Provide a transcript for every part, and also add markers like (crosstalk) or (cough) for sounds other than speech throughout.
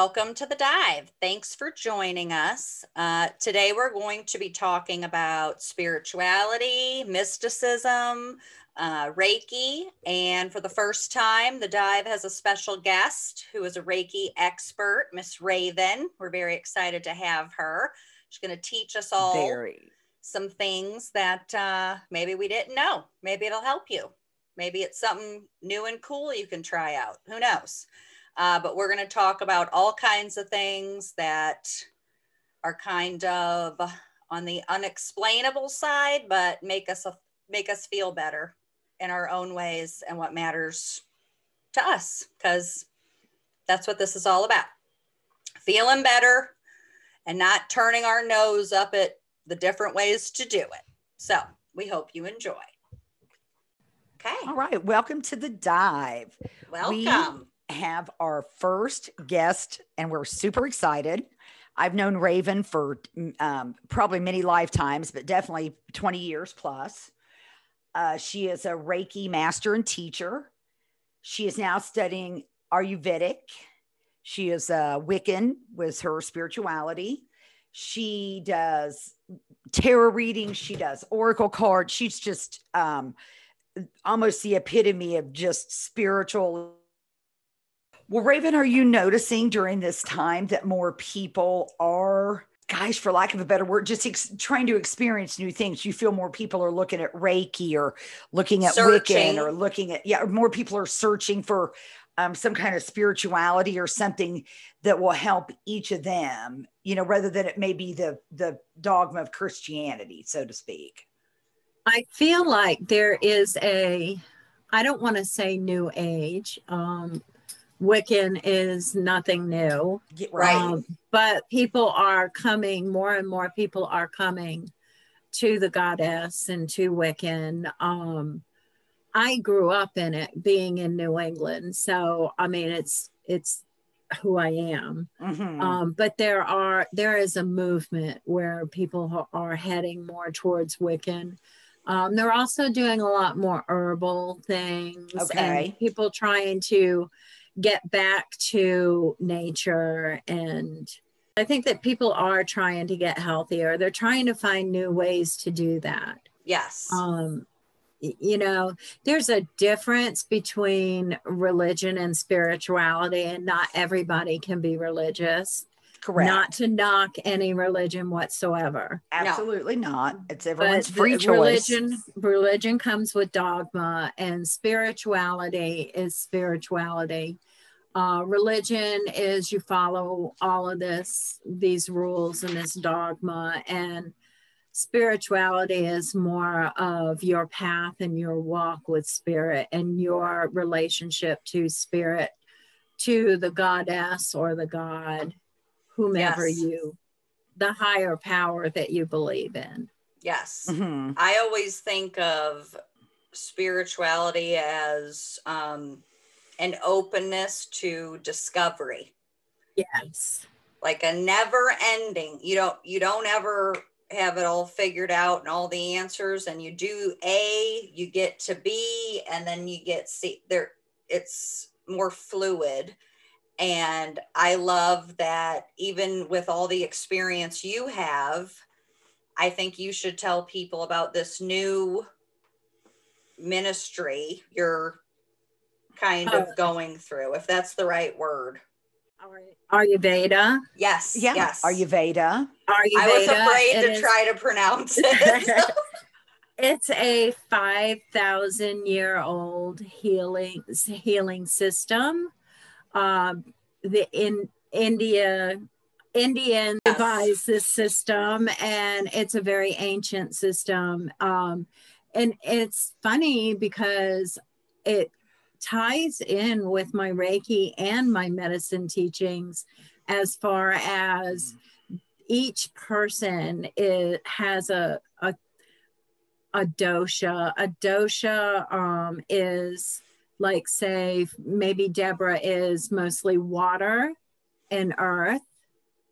Welcome to the dive. Thanks for joining us. Uh, today, we're going to be talking about spirituality, mysticism, uh, Reiki. And for the first time, the dive has a special guest who is a Reiki expert, Miss Raven. We're very excited to have her. She's going to teach us all Very. some things that uh, maybe we didn't know. Maybe it'll help you. Maybe it's something new and cool you can try out. Who knows? Uh, but we're going to talk about all kinds of things that are kind of on the unexplainable side, but make us make us feel better in our own ways and what matters to us, because that's what this is all about: feeling better and not turning our nose up at the different ways to do it. So we hope you enjoy. Okay, All right. Welcome to the dive. welcome. Have our first guest, and we're super excited. I've known Raven for um, probably many lifetimes, but definitely 20 years plus. Uh, she is a Reiki master and teacher. She is now studying Ayurvedic. She is a Wiccan with her spirituality. She does tarot readings. She does oracle cards. She's just um, almost the epitome of just spiritual. Well, Raven, are you noticing during this time that more people are, guys, for lack of a better word, just ex- trying to experience new things? You feel more people are looking at Reiki or looking at Searching. Wiccan or looking at, yeah, more people are searching for um, some kind of spirituality or something that will help each of them, you know, rather than it may be the the dogma of Christianity, so to speak. I feel like there is a, I don't want to say new age. Um, Wiccan is nothing new, Right. um, but people are coming, more and more people are coming to the goddess and to Wiccan. Um, I grew up in it being in New England. So, I mean, it's, it's who I am. Mhm. Um, but there are there is a movement where people are heading more towards Wiccan. Um, they're also doing a lot more herbal things Okay. and people trying to get back to nature and I think that people are trying to get healthier. They're trying to find new ways to do that yes. um you know there's a difference between religion and spirituality and not everybody can be religious Correct. not to knock any religion whatsoever Absolutely not. It's but everyone's the free choice. religion religion comes with dogma and spirituality is spirituality uh, religion is you follow all of this these rules and this dogma and spirituality is more of your path and your walk with spirit and your relationship to spirit to the goddess or the god whomever Yes. you the higher power that you believe in yes. Mhm. I always think of spirituality as um, an openness to discovery, yes like a never ending. You don't you don't ever have it all figured out and all the answers, and you do A, you get to B, and then you get C. There, it's more fluid. And I love that even with all the experience you have, I think you should tell people about this new ministry you're kind of Uh, going through, if that's the right word. All right. Ayurveda Yes. Yeah. Yes. Ayurveda. ayurveda I was afraid it to is- try to pronounce (laughs) it. it's a 5000 year old healing healing system um, the in india indian Yes. devised this system and it's a very ancient system um, and it's funny because it ties in with my reiki and my medicine teachings as far as each person is, has a, a a dosha. A dosha um, is like, say, maybe Deborah is mostly water and earth.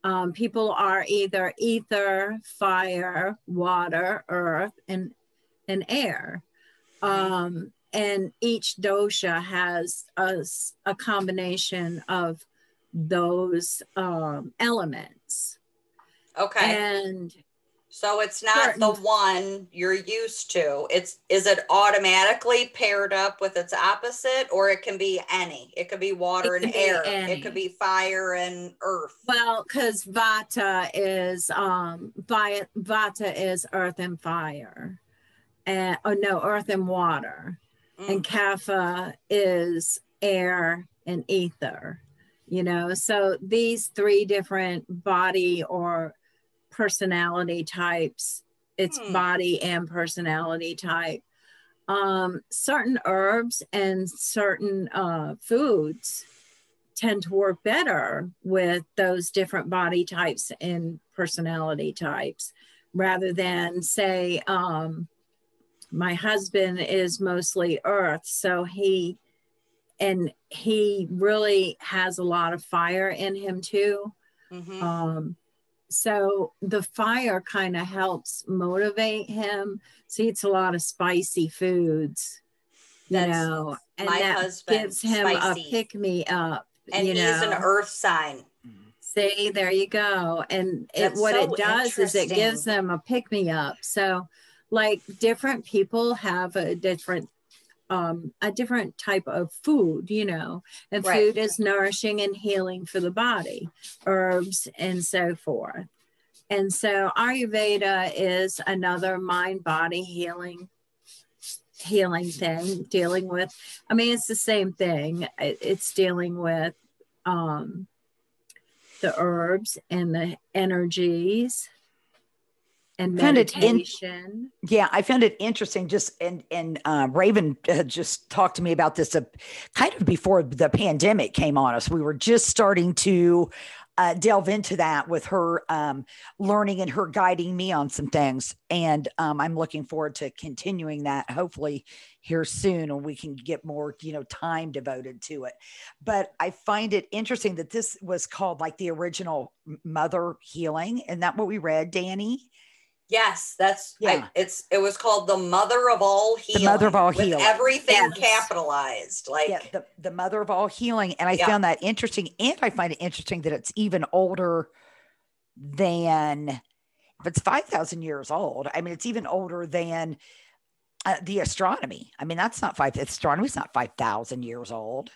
Um, people are either ether, fire, water, earth, and and air. Um, and each dosha has a combination of those um, elements. Okay. And so it's not the one you're used to. It's is it automatically paired up with its opposite, or it can be any. It could be water and air. any. It could be fire and earth. well, because Vata is um Vi- Vata is earth and fire. And oh no, earth and water. Mm. and kapha is air and ether you know so these three different body or personality types it's Hmm. body and personality type um certain herbs and certain uh foods tend to work better with those different body types and personality types rather than say um my husband is mostly earth so he and he really has a lot of fire in him too Mhm. um so the fire kind of helps motivate him so he eats a lot of spicy foods you That's know and my that husband, gives him spicy. a pick me up and you he's know an earth sign. See, there you go. And it, what so it does is it gives them a pick me up. So, like different people have a different um a different type of food you know and Right. food is nourishing and healing for the body herbs and so forth and so ayurveda is another mind body healing healing thing dealing with i mean it's the same thing it's dealing with um the herbs and the energies and it in- meditation Yeah, I found it interesting. Just and and uh, Raven had just talked to me about this uh, kind of before the pandemic came on us. We were just starting to uh, delve into that with her um, learning and her guiding me on some things, and um, I'm looking forward to continuing that. Hopefully here soon, and we can get more you know time devoted to it. But I find it interesting that this was called like the original mother healing. Isn't that what we read, Danny? Yes, that's Yeah. I, it's it was called the mother of all healing. The mother of all with healing. Everything Yes. capitalized. Like yeah, the, the mother of all healing. And I Yeah. found that interesting. And I find it interesting that it's even older than if it's 5,000 years old. I mean, it's even older than uh, the astronomy. I mean, that's not five, astronomy's not 5,000 years old.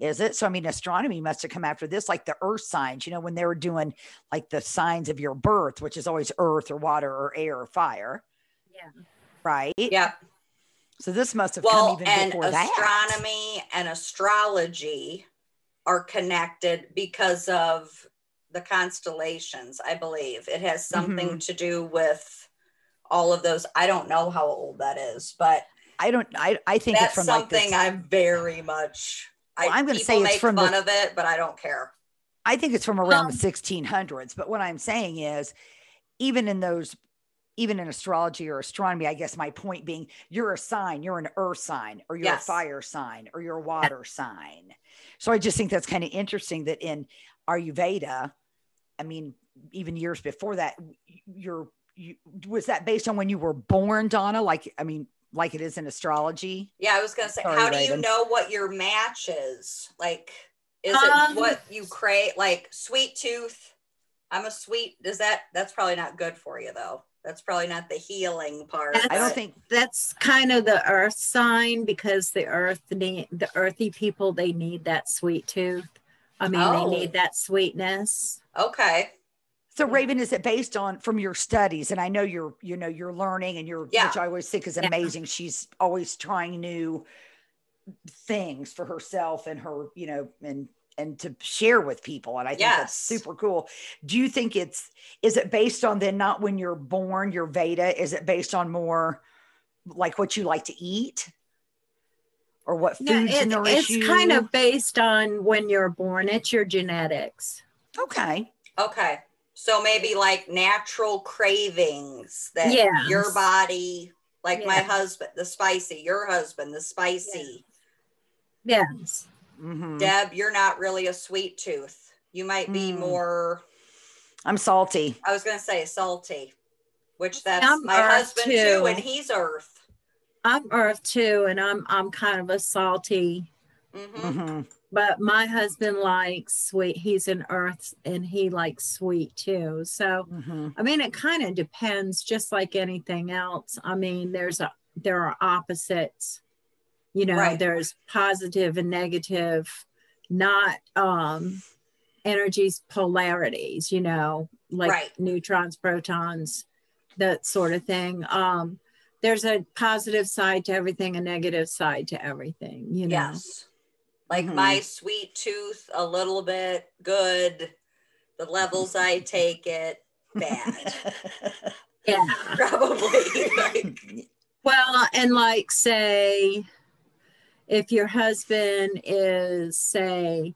Is it? So, I mean, astronomy must have come after this, like the earth signs, you know, when they were doing like the signs of your birth, which is always earth or water or air or fire, yeah right? yeah. So, this must have Well, come even and before that. astronomy and astrology are connected because of the constellations, I believe. It has something Mm-hmm. to do with all of those. I don't know how old that is, but I don't, I, I think it's that's from like this something I'm very much. Well, I'm gonna say it's make from the- of it, but I don't care. I think it's from around Um, the 1600s. But what I'm saying is, even in those, even in astrology or astronomy, I guess my point being, you're a sign, you're an earth sign, or you're Yes. a fire sign, or you're a water sign. So I just think that's kind of interesting that in Ayurveda, I mean, even years before that, you're, you, was that based on when you were born, Donna? Like, I mean, like it is in astrology? Yeah, I was gonna say, Sorry, how do you know what your match is? Like, is Um, it what you crave? Like sweet tooth. I'm a sweet. Does that? That's probably not good for you though. That's probably not the healing part. I don't think that's kind of the earth sign because the earth need the earthy people they need that sweet tooth i mean Oh. they need that sweetness Okay. So Raven, is it based on from your studies? And I know you're, you know, you're learning and you're, Yeah. which I always think is Yeah. amazing. She's always trying new things for herself and her, you know, and and to share with people. And I think that's super cool. Do you think it's is it based on then not when you're born, your Veda? Is it based on more like what you like to eat? Or what foods no, it- nourish it's you? kind of based on when you're born it's your genetics okay. Okay. So maybe like natural cravings that Yes. your body, like my husband, the spicy, your husband, the spicy. yes Mhm. Deb, you're not really a sweet tooth. You might be Mm. more, I'm salty. I was going to say salty, which that's I'm my earth, husband too. too. and he's earth. i'm earth too and i'm i'm kind of a salty hmm Mhm. But my husband likes sweet. He's an earth and he likes sweet too. So, Mhm. I mean, it kind of depends, just like anything else. I mean, there's a there are opposites. You know, Right. there's positive and negative, not um energies polarities, you know, like Right. neutrons, protons, that sort of thing. Um there's a positive side to everything, a negative side to everything, you know. Yes. Like Mhm. my sweet tooth, a little bit good. The levels I take it, bad. (laughs) Yeah. (laughs) Probably. Like, Well, and like say if your husband is say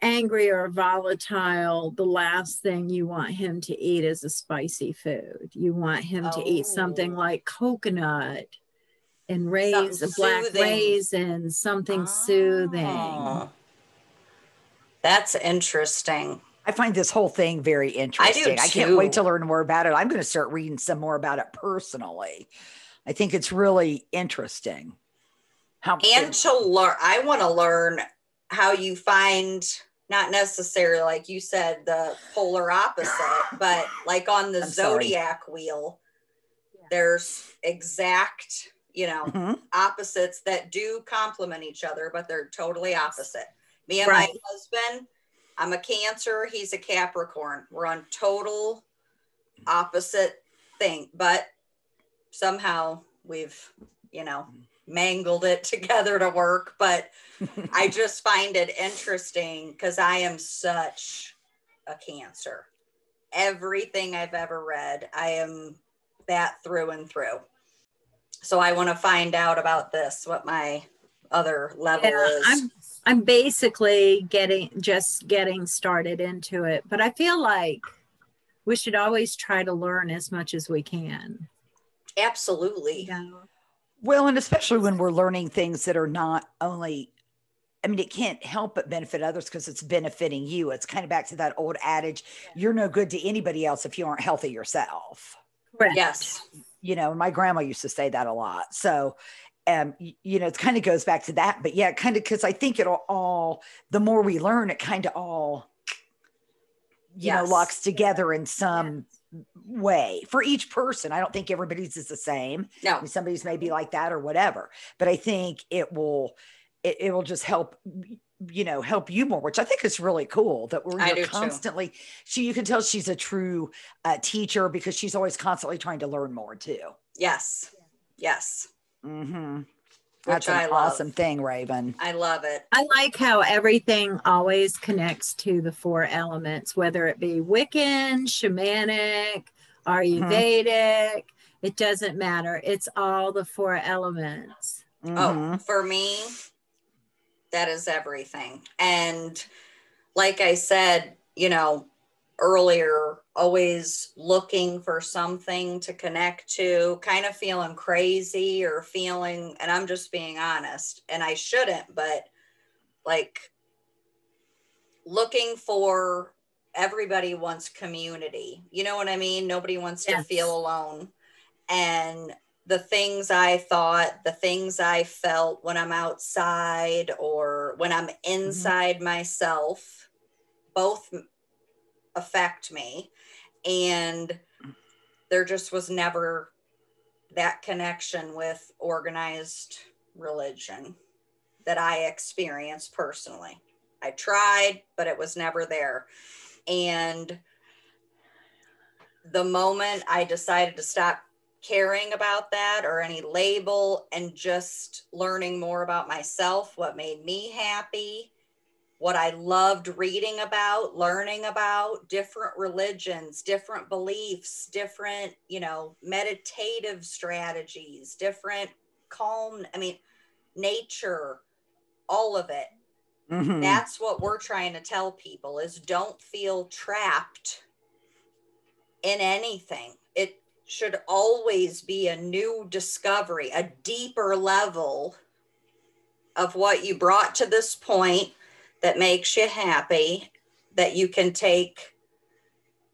angry or volatile, the last thing you want him to eat is a spicy food. You want him to eat something Oh. like coconut and rays Something black soothing. and something soothing. Oh. That's interesting. I find this whole thing very interesting. I do. I can't wait to learn more about it. I'm going to start reading some more about it personally. I think it's really interesting. How And to learn, I want to learn how you find not necessarily like you said the polar opposite, but like on the I'm sorry. zodiac wheel, Yeah. there's exact, you know, Mhm. opposites that do complement each other, but they're totally opposite. Me and Right. my husband, I'm a Cancer, he's a Capricorn. We're on total opposite thing, but somehow we've, you know, mangled it (laughs) together to work. But I (laughs) just find it interesting because I am such a Cancer. Everything I've ever read, I am that through and through. So I want to find out about this, what my other level Yeah, is. I'm I'm basically getting just getting started into it, but I feel like we should always try to learn as much as we can. Absolutely. You know? Well, and especially when we're learning things that are not only, I mean, it can't help but benefit others because it's benefiting you. It's kind of back to that old adage you're no good to anybody else if you aren't healthy yourself. Correct. Yes. You know, my grandma used to say that a lot. So, um, you know, it kind of goes back to that. But yeah, kind of because I think it'll all, the more we learn, it kind of all, you know, locks together in some way for each person. I don't think everybody's is the same. I mean, somebody's maybe like that or whatever but i think it will it, it will just help you know help you more which i think is really cool that we're I too. constantly she you can tell she's a true uh, teacher because she's always constantly trying to learn more too Yes. Yes. mm-hmm. Which that's an I love. awesome thing raven I love it. I like how everything always connects to the four elements, whether it be Wiccan, shamanic, Ayurvedic. It doesn't matter. It's all the four elements. Mhm. Oh, for me, that is everything. And like I said, you know, earlier, always looking for something to connect to, kind of feeling crazy or feeling, and I'm just being honest, and I shouldn't, but like looking for everybody wants community. You know what I mean? Nobody wants to feel alone. And the things I thought, the things I felt when I'm outside or when I'm mm-hmm. inside myself, both affect me. And there just was never that connection with organized religion that I experienced personally. I tried, but it was never there. And the moment I decided to stop caring about that or any label and just learning more about myself, what made me happy, what I loved reading about, learning about different religions, different beliefs, different, you know, meditative strategies, different calm, I mean, nature, all of it. Mhm. That's what we're trying to tell people is don't feel trapped in anything. It should always be a new discovery, a deeper level of what you brought to this point that makes you happy that you can take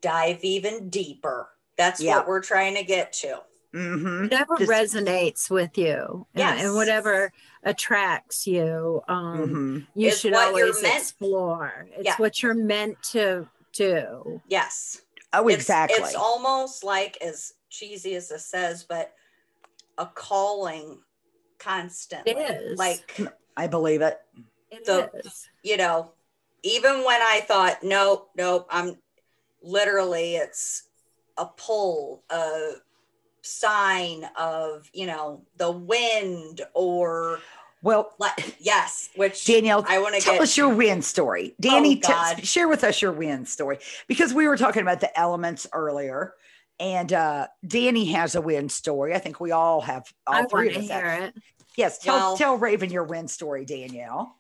dive even deeper. That's Yeah. what we're trying to get to. Mm-hmm. whatever Just- resonates with you and- Yes. and whatever attracts you um Mm-hmm. you Is should always meant- explore it's Yeah. what you're meant to do Yes. Oh, It's- exactly. It's, almost like as cheesy as this says, but a calling constantly. is. Like, I believe it. It the- is. you know, even when I thought, nope, nope, I'm literally it's a pull, a sign of, you know, the wind or Well, like yes, which Danielle, I want to tell get us your win story. Danny, oh, t- share with us your win story because we were talking about the elements earlier. And uh, Danny has a win story. I think we all have. All I three of us have. hear it. Yes, tell Well- tell Raven your win story, Danielle,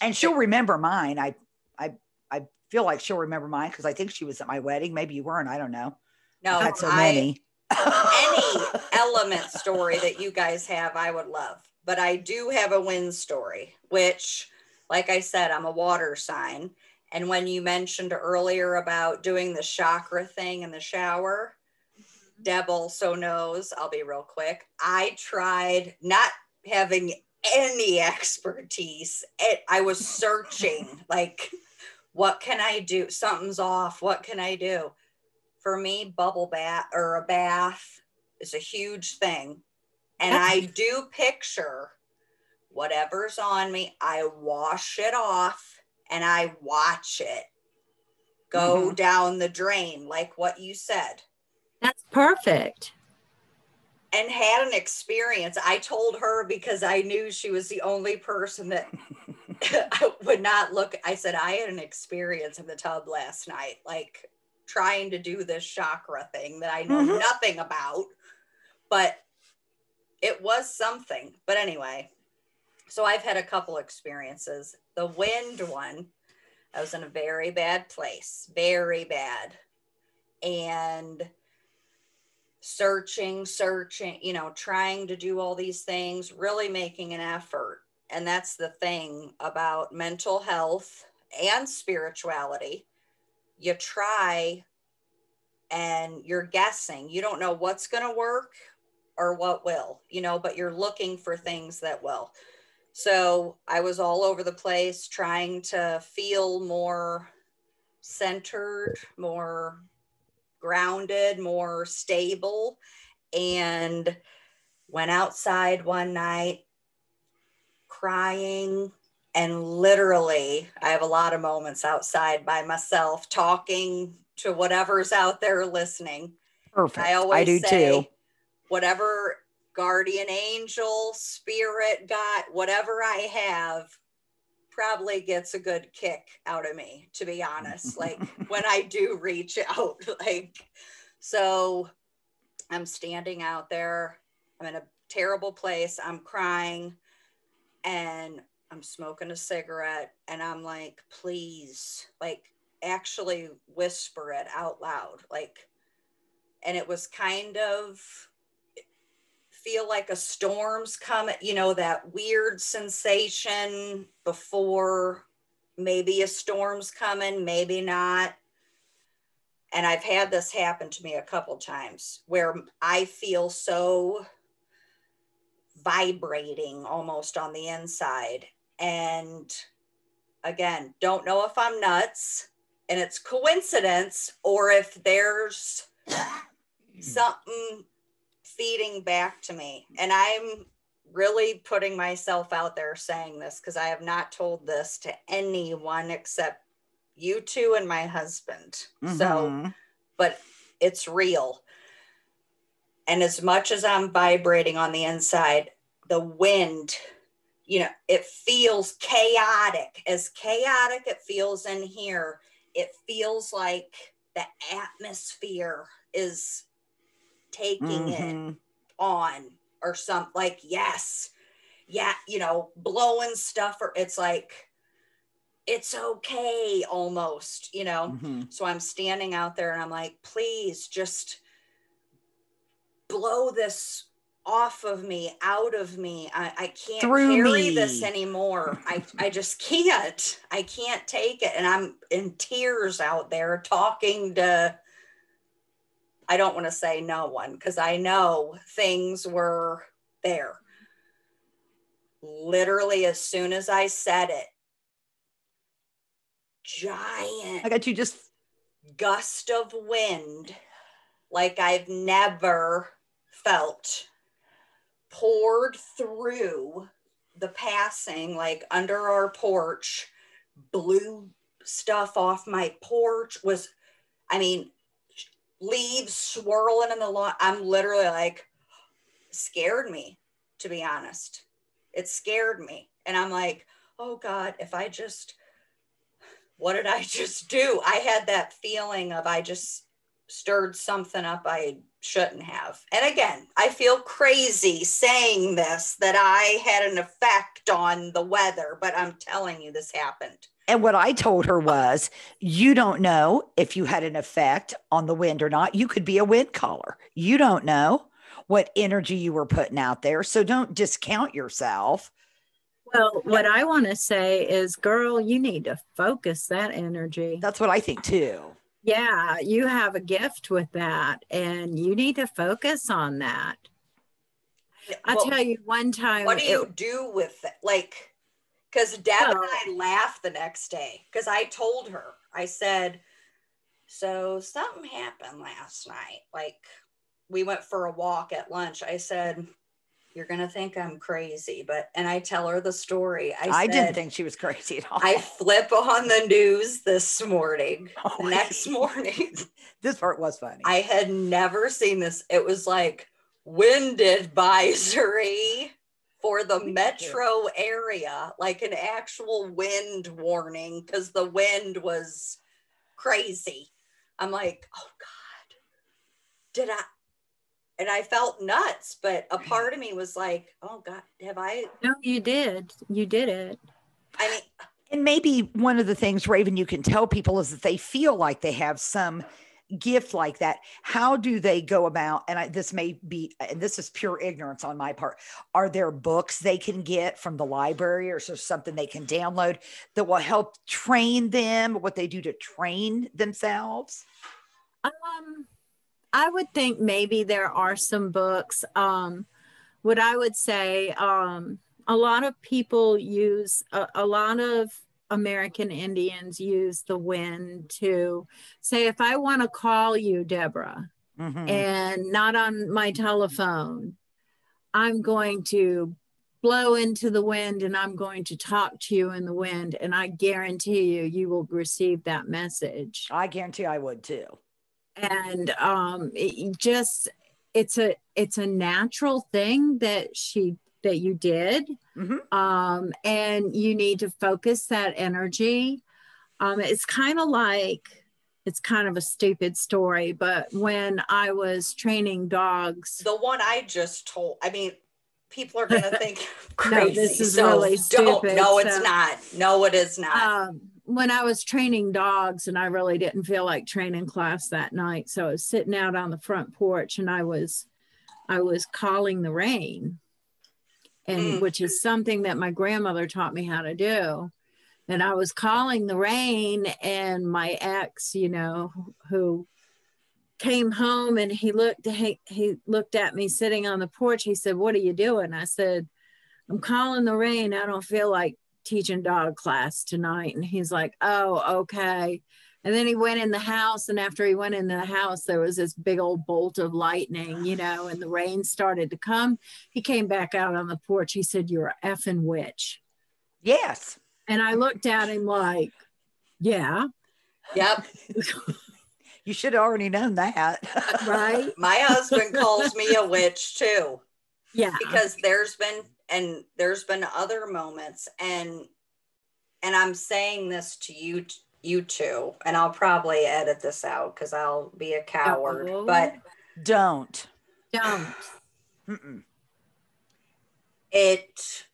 and she'll remember mine. I I I feel like she'll remember mine because I think she was at my wedding. Maybe you weren't. I don't know. no I've had so I- many. any (laughs) element story that you guys have, I would love. But I do have a win story, which, like I said, I'm a water sign. And when you mentioned earlier about doing the chakra thing in the shower, Deb also knows, I'll be real quick. I tried not having any expertise. It, I was (laughs) searching, like, what can I do? Something's off. What can I do? For me, bubble bath or a bath is a huge thing. And I do picture whatever's on me, I wash it off and I watch it go mm-hmm. down the drain, like what you said That's perfect. and had an experience. I told her because I knew she was the only person that (laughs) I would not look. I said, I had an experience in the tub last night, like trying to do this chakra thing that I know Mhm. nothing about, but it was something. But anyway, so I've had a couple experiences. The wind one, I was in a very bad place, very bad. And searching, searching, you know, trying to do all these things, really making an effort. And that's the thing about mental health and spirituality. You try and you're guessing. You don't know what's going to work or what will, you know, but you're looking for things that will. So I was all over the place trying to feel more centered, more grounded, more stable, and went outside one night crying. And literally, I have a lot of moments outside by myself talking to whatever's out there listening. Perfect. I always I do say, too. whatever guardian angel, spirit, God, whatever I have, probably gets a good kick out of me, to be honest. (laughs) Like when I do reach out, (laughs) like, so I'm standing out there. I'm in a terrible place. I'm crying and I'm smoking a cigarette and I'm like, please, like, actually whisper it out loud. Like, and it was kind of feel like a storm's coming, you know, that weird sensation before maybe a storm's coming, maybe not. And I've had this happen to me a couple times where I feel so vibrating almost on the inside. And again, don't know if I'm nuts and it's coincidence or if there's (coughs) something feeding back to me. And I'm really putting myself out there saying this because I have not told this to anyone except you two and my husband. So, Mhm. but it's real. And as much as I'm vibrating on the inside, the wind, you know, it feels chaotic. As chaotic it feels in here, it feels like the atmosphere is taking it Mhm. on or something like yes. Yeah you know blowing stuff or it's like it's okay almost you know? Mhm. so i'm standing out there and i'm like please just blow this off of me out of me. I, I can't Through carry this anymore. I i just (laughs) can't. I can't take it. And i'm in tears out there talking to I don't want to say no one because I know things were there. Literally, as soon as I said it, giant I got you just gust of wind like I've never felt poured through the passing, like under our porch, blew stuff off my porch. Was, I mean, leaves swirling in the lawn. I'm literally like, scared me, to be honest. It scared me. And I'm like, oh God, if I just, what did I (laughs) just do? I had that feeling of I just stirred something up I shouldn't have. And again, I feel crazy saying this that I had an effect on the weather, but I'm telling you, this happened. And what I told her was, you don't know if you had an effect on the wind or not. You could be a wind caller. You don't know what energy you were putting out there. So don't discount yourself. Well, what I want to say is, girl, you need to focus that energy. That's what I think too. Yeah, you have a gift with that, and you need to focus on that. I'll Well, tell you one time. what do it- you do with it? Like, because Deb and oh. I laughed the next day because I told her, I said, So something happened last night. Like, we went for a walk at lunch. I said, You're going to think I'm crazy. But, and I tell her the story. I, I, said, didn't think she was crazy at all. I flip on the news this morning. (laughs) Oh, next morning, (laughs) this part was funny. I had never seen this. It was like wind advisory for the metro area, like an actual wind warning, because the wind was crazy. I'm like, oh God, did I? And I felt nuts, but a part of me was like, oh God, have I? No, you did. You did it. I mean, And maybe one of the things, Raven, you can tell people is that they feel like they have some gift like that. How do they go about? And I, this may be, and this is pure ignorance on my part. Are there books they can get from the library, or is there something they can download that will help train them? What they do to train themselves? Um, I would think maybe there are some books. Um, what I would say, um, a lot of people use a, a lot of American Indians use the wind to say, if I want to call you, Deborah, Mhm. and not on my telephone, I'm going to blow into the wind and I'm going to talk to you in the wind. And I guarantee you, you will receive that message I guarantee I would too. and um it just it's a it's a natural thing that she that you did Mhm. um and you need to focus that energy um it's kind of like it's kind of a stupid story but when i was training dogs the one I just told, I mean, people are going to think (laughs) I'm No, crazy. this is so really stupid, No, it's so- not. No, it is not. um, when I was training dogs, and I really didn't feel like training class that night, so I was sitting out on the front porch, and I was, I was calling the rain, and Mm. which is something that my grandmother taught me how to do. And I was calling the rain, and my ex, you know, who came home and he looked he, he looked at me sitting on the porch. He said, "What are you doing?" I said, "I'm calling the rain. I don't feel like teaching dog class tonight. And he's like, oh, okay. And then he went in the house. And after he went in the house, there was this big old bolt of lightning, you know, and the rain started to come. He came back out on the porch. He said, You're a effing witch. Yes. And I looked at him like, Yeah, yep. (laughs) You should have already known that. (laughs) right. My husband calls me a witch too. Yeah. because there's been and there's been other moments and and i'm saying this to you you two and i'll probably edit this out because i'll be a coward Uh-oh. but Don't. Don't. (sighs) Mm-mm. it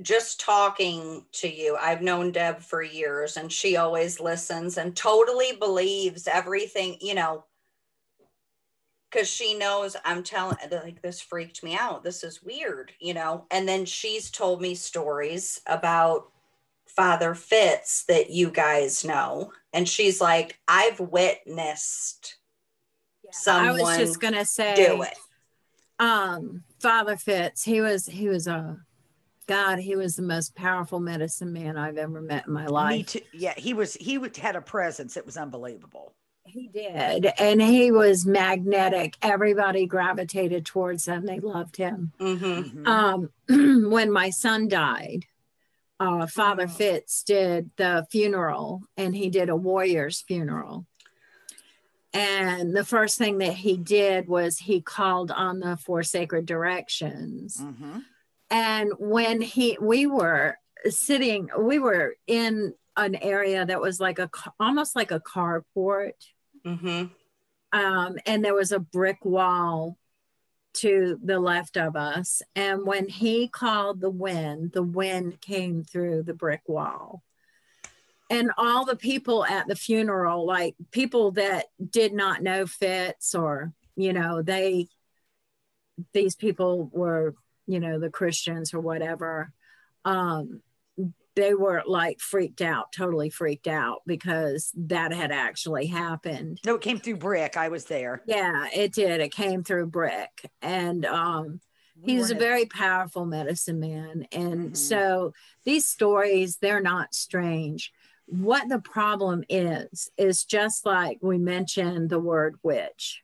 just talking to you i've known deb for years and she always listens and totally believes everything you know because she knows i'm telling like this freaked me out this is weird you know and then she's told me stories about father fitz that you guys know and she's like i've witnessed someone I was just gonna say do it. um father fitz he was he was a god he was the most powerful medicine man i've ever met in my Me life too. Yeah, he was. He had a presence. It was unbelievable. he did and he was magnetic everybody gravitated towards him they loved him hmm Mhm. um (clears throat) when my son died uh father Oh. fitz did the funeral and he did a warrior's funeral and the first thing that he did was he called on the four sacred directions Mhm. and when he we were sitting we were in an area that was like a almost like a carport hmm um, and there was a brick wall to the left of us. And when he called the wind the wind came through the brick wall. And all the people at the funeral like people that did not know fitz or you know they these people were you know the christians or whatever um they were like freaked out totally freaked out because that had actually happened No, it came through brick. I was there. yeah, it did. It came through brick. And um We he's a very powerful medicine man. And Mhm. so these stories, they're not strange. What the problem is, is just like we mentioned the word witch.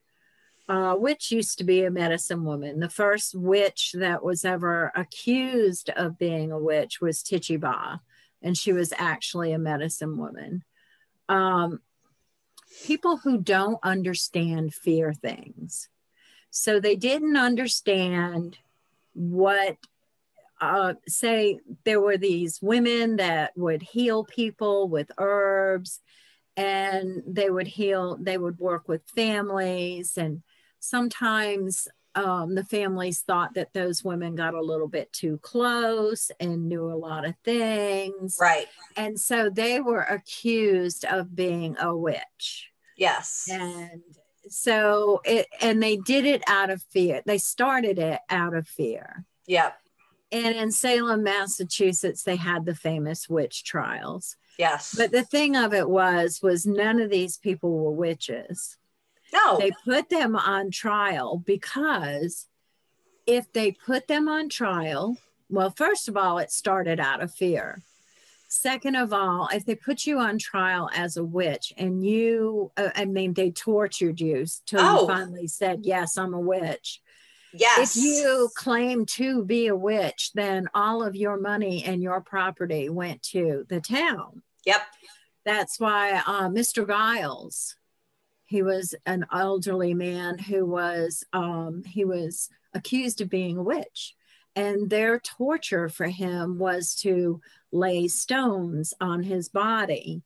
Uh, used to be a medicine woman. The first witch that was ever accused of being a witch was Tituba, and she was actually a medicine woman. Um, people who don't understand fear things. So they didn't understand what, uh, say, there were these women that would heal people with herbs and they would heal, they would work with families. And sometimes um, the families thought that those women got a little bit too close and knew a lot of things. Right. And so they were accused of being a witch. Yes. And so it, and they did it out of fear. They started it out of fear. Yep. And in Salem, Massachusetts, they had the famous witch trials. Yes. But the thing of it was, was none of these people were witches. No. They put them on trial because if they put them on trial, well, first of all, it started out of fear. Second of all, if they put you on trial as a witch and you, uh, I mean, they tortured you till Oh. you finally said, Yes, I'm a witch. yes. If you claim to be a witch, then all of your money and your property went to the town. Yep. That's why uh, Mr. Giles, he was an elderly man who was um, he was accused of being a witch, and their torture for him was to lay stones on his body,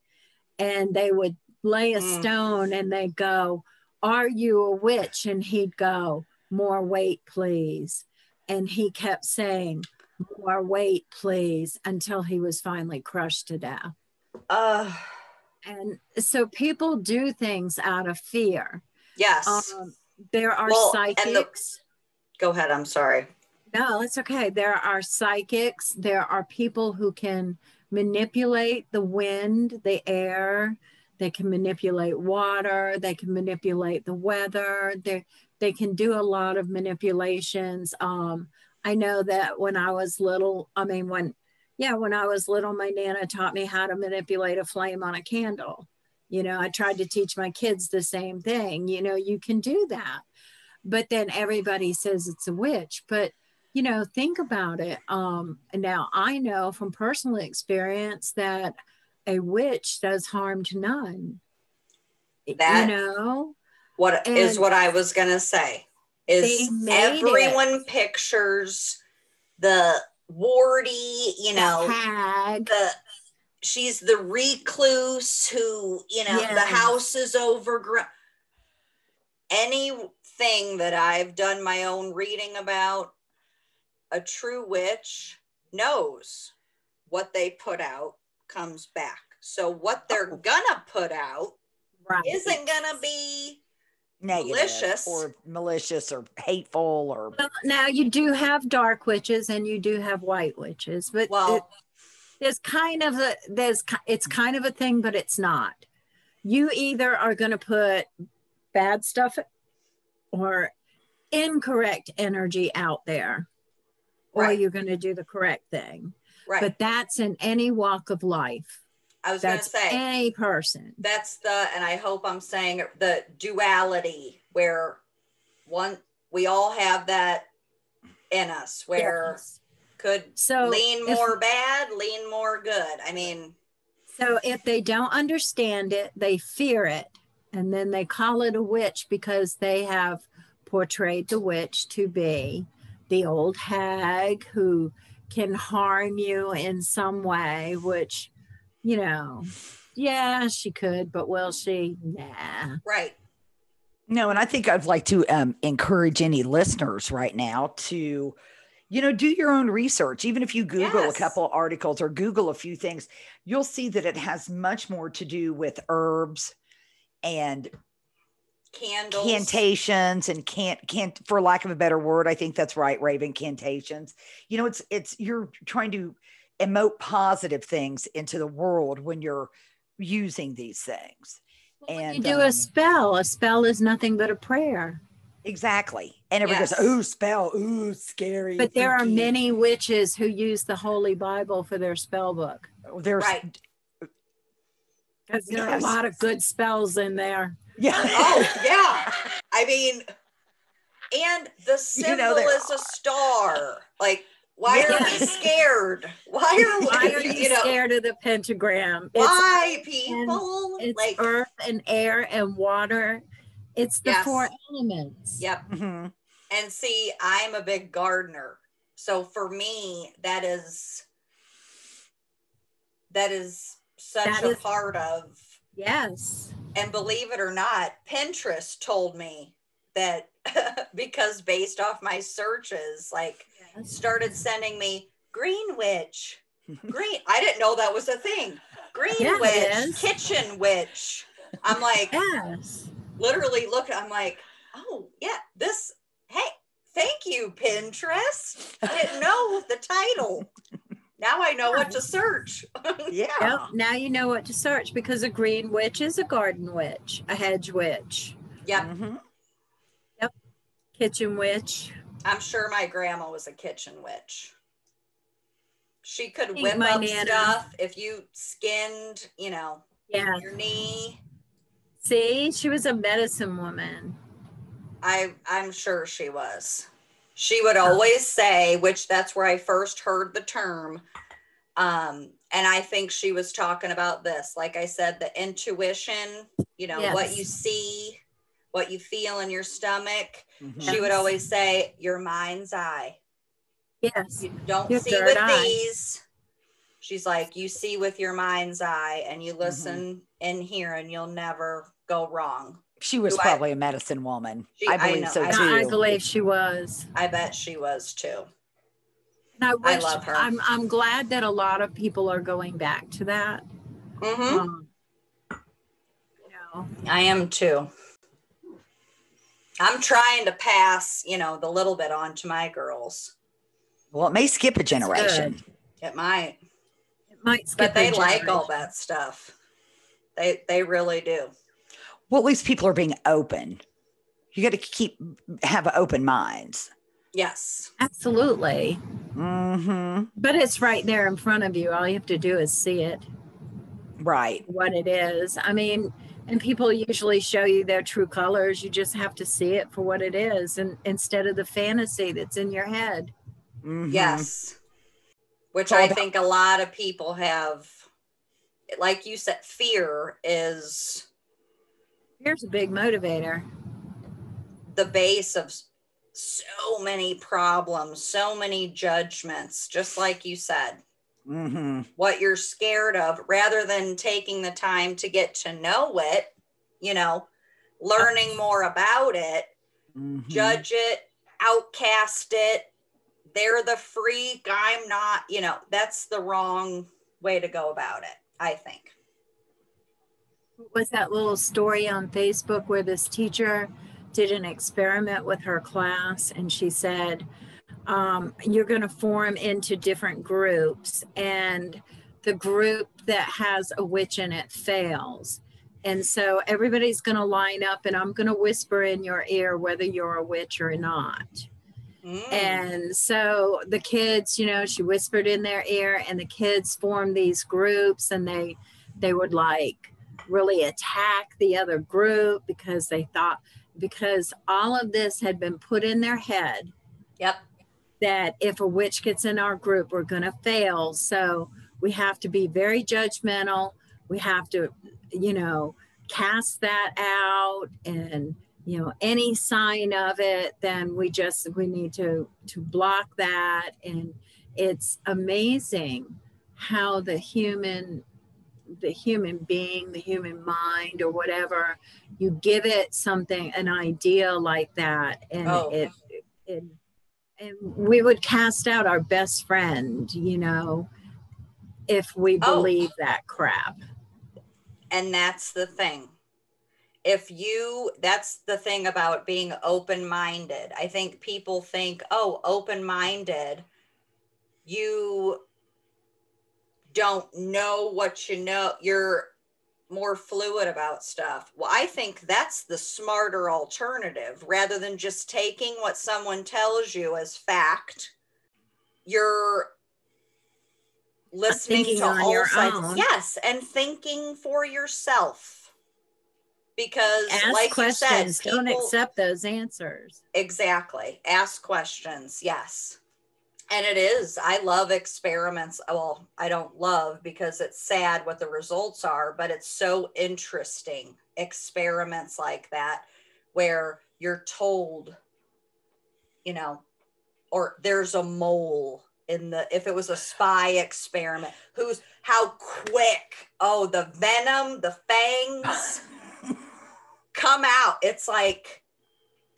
and they would lay a Mm. stone and they go, "Are you a witch?" And he'd go, "More weight, please," and he kept saying, "More weight, please," until he was finally crushed to death. Uh, And so people do things out of fear. yes. Um, there are Well, and the- psychics. Go ahead. I'm sorry. no, it's okay. There are psychics. There are people who can manipulate the wind, the air. They can manipulate water. They can manipulate the weather. They they can do a lot of manipulations. Um, I know that when I was little, I mean when yeah, when I was little, my nana taught me how to manipulate a flame on a candle. You know, I tried to teach my kids the same thing. You know, you can do that. But then everybody says it's a witch. But, you know, think about it. Um, now, I know from personal experience that a witch does harm to none. That- you know, What is And- what I was gonna say? Is everyone pictures the warty, you know, hag. the she's the recluse who, you know, the house is overgrown. Anything that I've done my own reading about, a true witch knows what they put out comes back. So what they're Oh. gonna put out Right. isn't gonna be Negative malicious. or malicious or hateful or Well, now you do have dark witches and you do have white witches, but well. it- there's kind of a there's it's kind of a thing, but it's not. You either are going to put bad stuff or incorrect energy out there, or Right. you're going to do the correct thing. Right. But that's in any walk of life. I was going to say any person. that's the, and I hope I'm saying it, the duality where one, we all have that in us where Yes. could So lean if- more bad, lean more good. I mean, So if they don't understand it, they fear it, and then they call it a witch because they have portrayed the witch to be the old hag who can harm you in some way, which, you know, yeah, she could, but will she? Nah. right. No, and I think I'd like to um, encourage any listeners right now to, you know, do your own research. Even if you Google Yes. a couple articles or Google a few things, you'll see that it has much more to do with herbs and Candles. cantations and can't can't for lack of a better word i think that's right raven cantations you know it's it's you're trying to emote positive things into the world when you're using these things When and you do um, a spell, a spell is nothing but a prayer. exactly and everybody Yes. goes ooh spell ooh scary But there are many witches who use the Holy Bible for their spell book. there's Right. Because there are a lot of good spells in there. yeah Oh, (laughs) yeah. I mean, and the symbol You know, there is a star. Like, why are we scared? Why are we, Why are you, you know, scared of the pentagram? It's, why people? it's like, earth and air and water. It's the Yes. four elements. yep. Mhm. And see, I'm a big gardener. So for me, that is, that is such That a is- part of Yes. And believe it or not, Pinterest told me that (laughs) because based off my searches, like Yes. Started sending me green witch. (laughs) Green. I didn't know that was a thing. Green Yeah, witch, kitchen witch. I'm like Yes. literally look, I'm like, oh yeah, this hey, thank you, Pinterest. I didn't know the title. Now I know what to (laughs) search. (laughs) yeah Yep. Now you know what to search because a green witch is a garden witch, a hedge witch, Yep. Mhm. kitchen witch. I'm sure my grandma was a kitchen witch. She could whip up nana- stuff if you skinned, you know, Yeah. your knee. See, she was a medicine woman. I I'm sure she was. She would always say, which that's where I first heard the term. Um, and I think she was talking about this. Like I said, the intuition, you know, what you see, what you feel in your stomach. Mhm. She would always say, your mind's eye. Yes. you don't Your see with eye. these. She's like, you see with your mind's eye and Mm-hmm. you listen in here and you'll never go wrong. she was Do probably a medicine woman She- i I believe know, so too I believe she was. I bet she was too. And I, wish, love her. I'm, I'm glad that a lot of people are going back to that. hmm Um, you know, I am too. I'm trying to pass, you know, the little bit on to my girls. well it may skip a generation. It might, It might skip but they a like all that stuff. They they really do. well at least people are being open you got to keep have open minds Yes. Absolutely. Mm-hmm. But it's right there in front of you. All you have to do is see it, right what it is. I mean, and people usually show you their true colors. You just have to see it for what it is and instead of the fantasy that's in your head. Mhm. Yes. Which It's I about- think a lot of people have, like you said, fear is Here's a big motivator. the base of so many problems, so many judgments, just like you said. Mhm. What you're scared of, rather than taking the time to get to know it, you know, learning more about it, Mhm. judge it, outcast it. They're the freak. I'm not, you know, that's the wrong way to go about it, I think. was that little story on Facebook where this teacher did an experiment with her class and she said, um, You're going to form into different groups, and the group that has a witch in it fails. And so everybody's going to line up and I'm going to whisper in your ear whether you're a witch or not. Mm. And so the kids, you know, she whispered in their ear and the kids formed these groups and they they would like really attack the other group because they thought because all of this had been put in their head. Yep. That if a witch gets in our group, we're going to fail. So we have to be very judgmental. We have to, you know, cast that out and you know any sign of it then we just we need to to block that and it's amazing how the human the human being, the human mind, or whatever, you give it something, an idea like that, and oh. it, it, we would cast out our best friend, you know, if we oh. believe oh. that crap. And that's the thing. If you, that's the thing about being open minded. I think people think, oh, open minded, you don't know what you know, you're more fluid about stuff. Well, I think that's the smarter alternative rather than just taking what someone tells you as fact. You're listening to all sides. Own. Yes, and thinking for yourself. Because Ask like questions, you said, people, don't accept those answers. Exactly. Ask questions. Yes and it is. I love experiments. Well i don't love because it's sad what the results are but it's so interesting experiments like that where you're told you know or there's a mole in the if it was a spy experiment who's how quick oh the venom the fangs (laughs) come out. It's like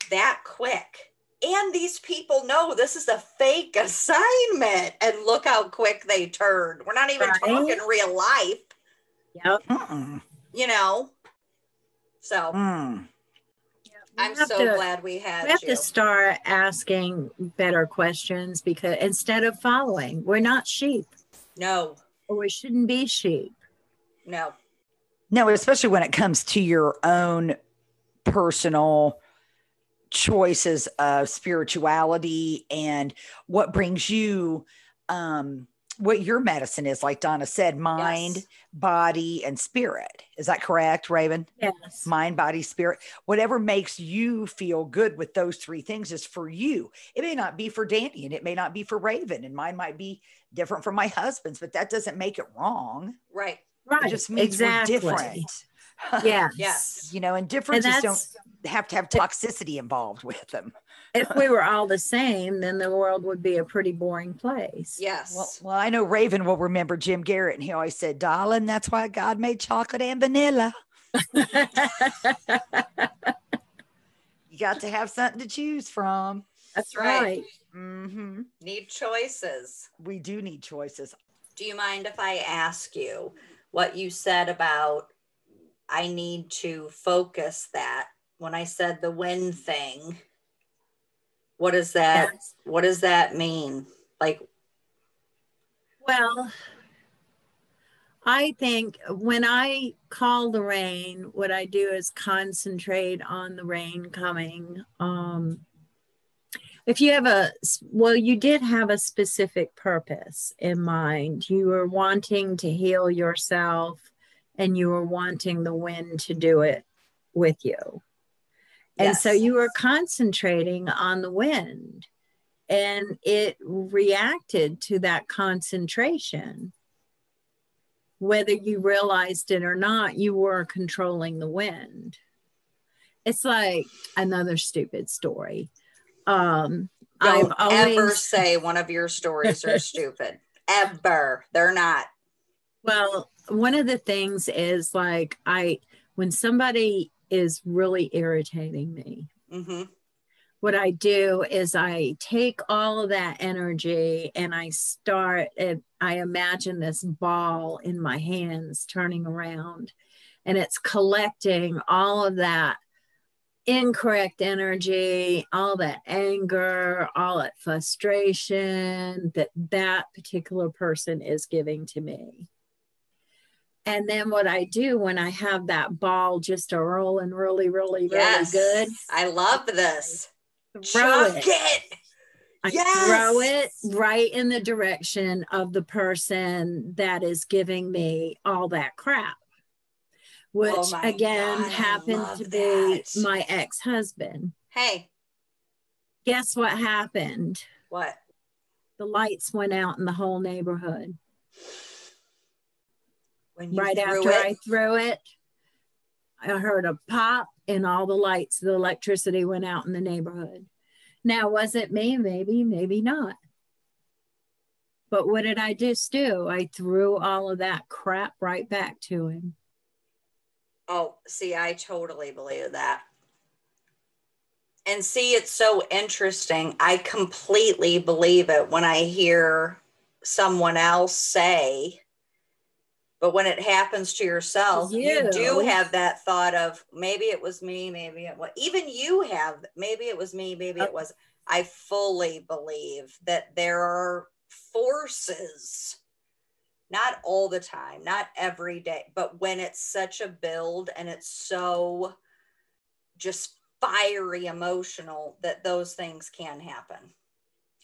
that quick and these people know this is a fake assignment and look how quick they turned. We're not even right. talking real life. Yep. Mm-mm. you know? So mm. i'm so to, glad we had we have you. to start asking better questions because instead of following we're not sheep. No. Or we shouldn't be sheep. No. No especially when it comes to your own personal choices of spirituality and what brings you um what your medicine is like donna said mind yes. body and spirit. Is that correct raven? Yes. Mind body spirit. Whatever makes you feel good with those three things is for you. It may not be for danny and it may not be for raven and mine might be different from my husband's but that doesn't make it wrong. Right. Right it just means exactly. we're different (laughs) yeah yes you know and differences and don't have to have toxicity involved with them. if we were all the same, then the world would be a pretty boring place. Yes. Well, well, I know Raven will remember Jim Garrett, and he always said, "Darling, that's why God made chocolate and vanilla." (laughs) you got to have something to choose from. That's right. Mm-hmm. Need choices. We do need choices. Do you mind if I ask you what you said about I need to focus that when I said the win thing, what does that yes. what does that mean? Like well, I think when I call the rain, what I do is concentrate on the rain coming. Um, if you have a, well, you did have a specific purpose in mind. You were wanting to heal yourself and you were wanting the wind to do it with you. And yes. so you were concentrating on the wind and it reacted to that concentration. Whether you realized it or not, you were controlling the wind. It's like another stupid story. Um, Don't I've always... ever say one of your stories are (laughs) stupid. Ever. They're not. Well, one of the things is like I when somebody is really irritating me. Mm-hmm. What I do is I take all of that energy and I start, and I imagine this ball in my hands turning around and it's collecting all of that incorrect energy, all that anger, all that frustration that that particular person is giving to me And then what I do when I have that ball just a rolling really, really, Yes. really good, I love this. throw Chuck it. it. I Yes. throw it right in the direction of the person that is giving me all that crap, oh which Oh again God, happened to be that. my ex husband. Hey, Guess what happened? what? The lights went out in the whole neighborhood. When you right after it, I threw it, I heard a pop and all the lights, the electricity went out in the neighborhood. Now, was it me? Maybe, maybe not. But what did I just do? I threw all of that crap right back to him. Oh, see, I totally believe that. And see, it's so interesting. I completely believe it when I hear someone else say, but when it happens to yourself, you, do have that thought of maybe it was me, maybe it was even you have, maybe it was me, maybe it was. I fully believe that there are forces not all the time, not every day, but when it's such a build and it's so just fiery emotional that those things can happen.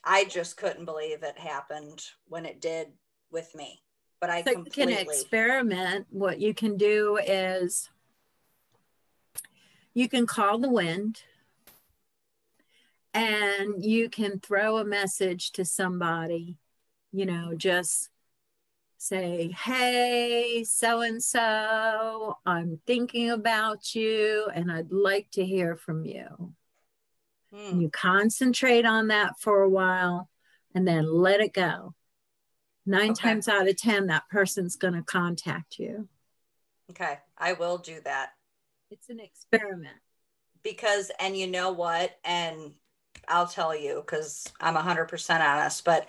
I just couldn't believe it happened when it did with me. But I So you can experiment. What you can do is you can call the wind and you can throw a message to somebody, you know, just say, Hey, so and so, I'm thinking about you and I'd like to hear from you. Hmm, you concentrate on that for a while and then let it go. Nine Okay. times out of 10, that person's going to contact you. okay, I will do that. It's an experiment. because and you know what and i'll tell you because i'm 100% honest but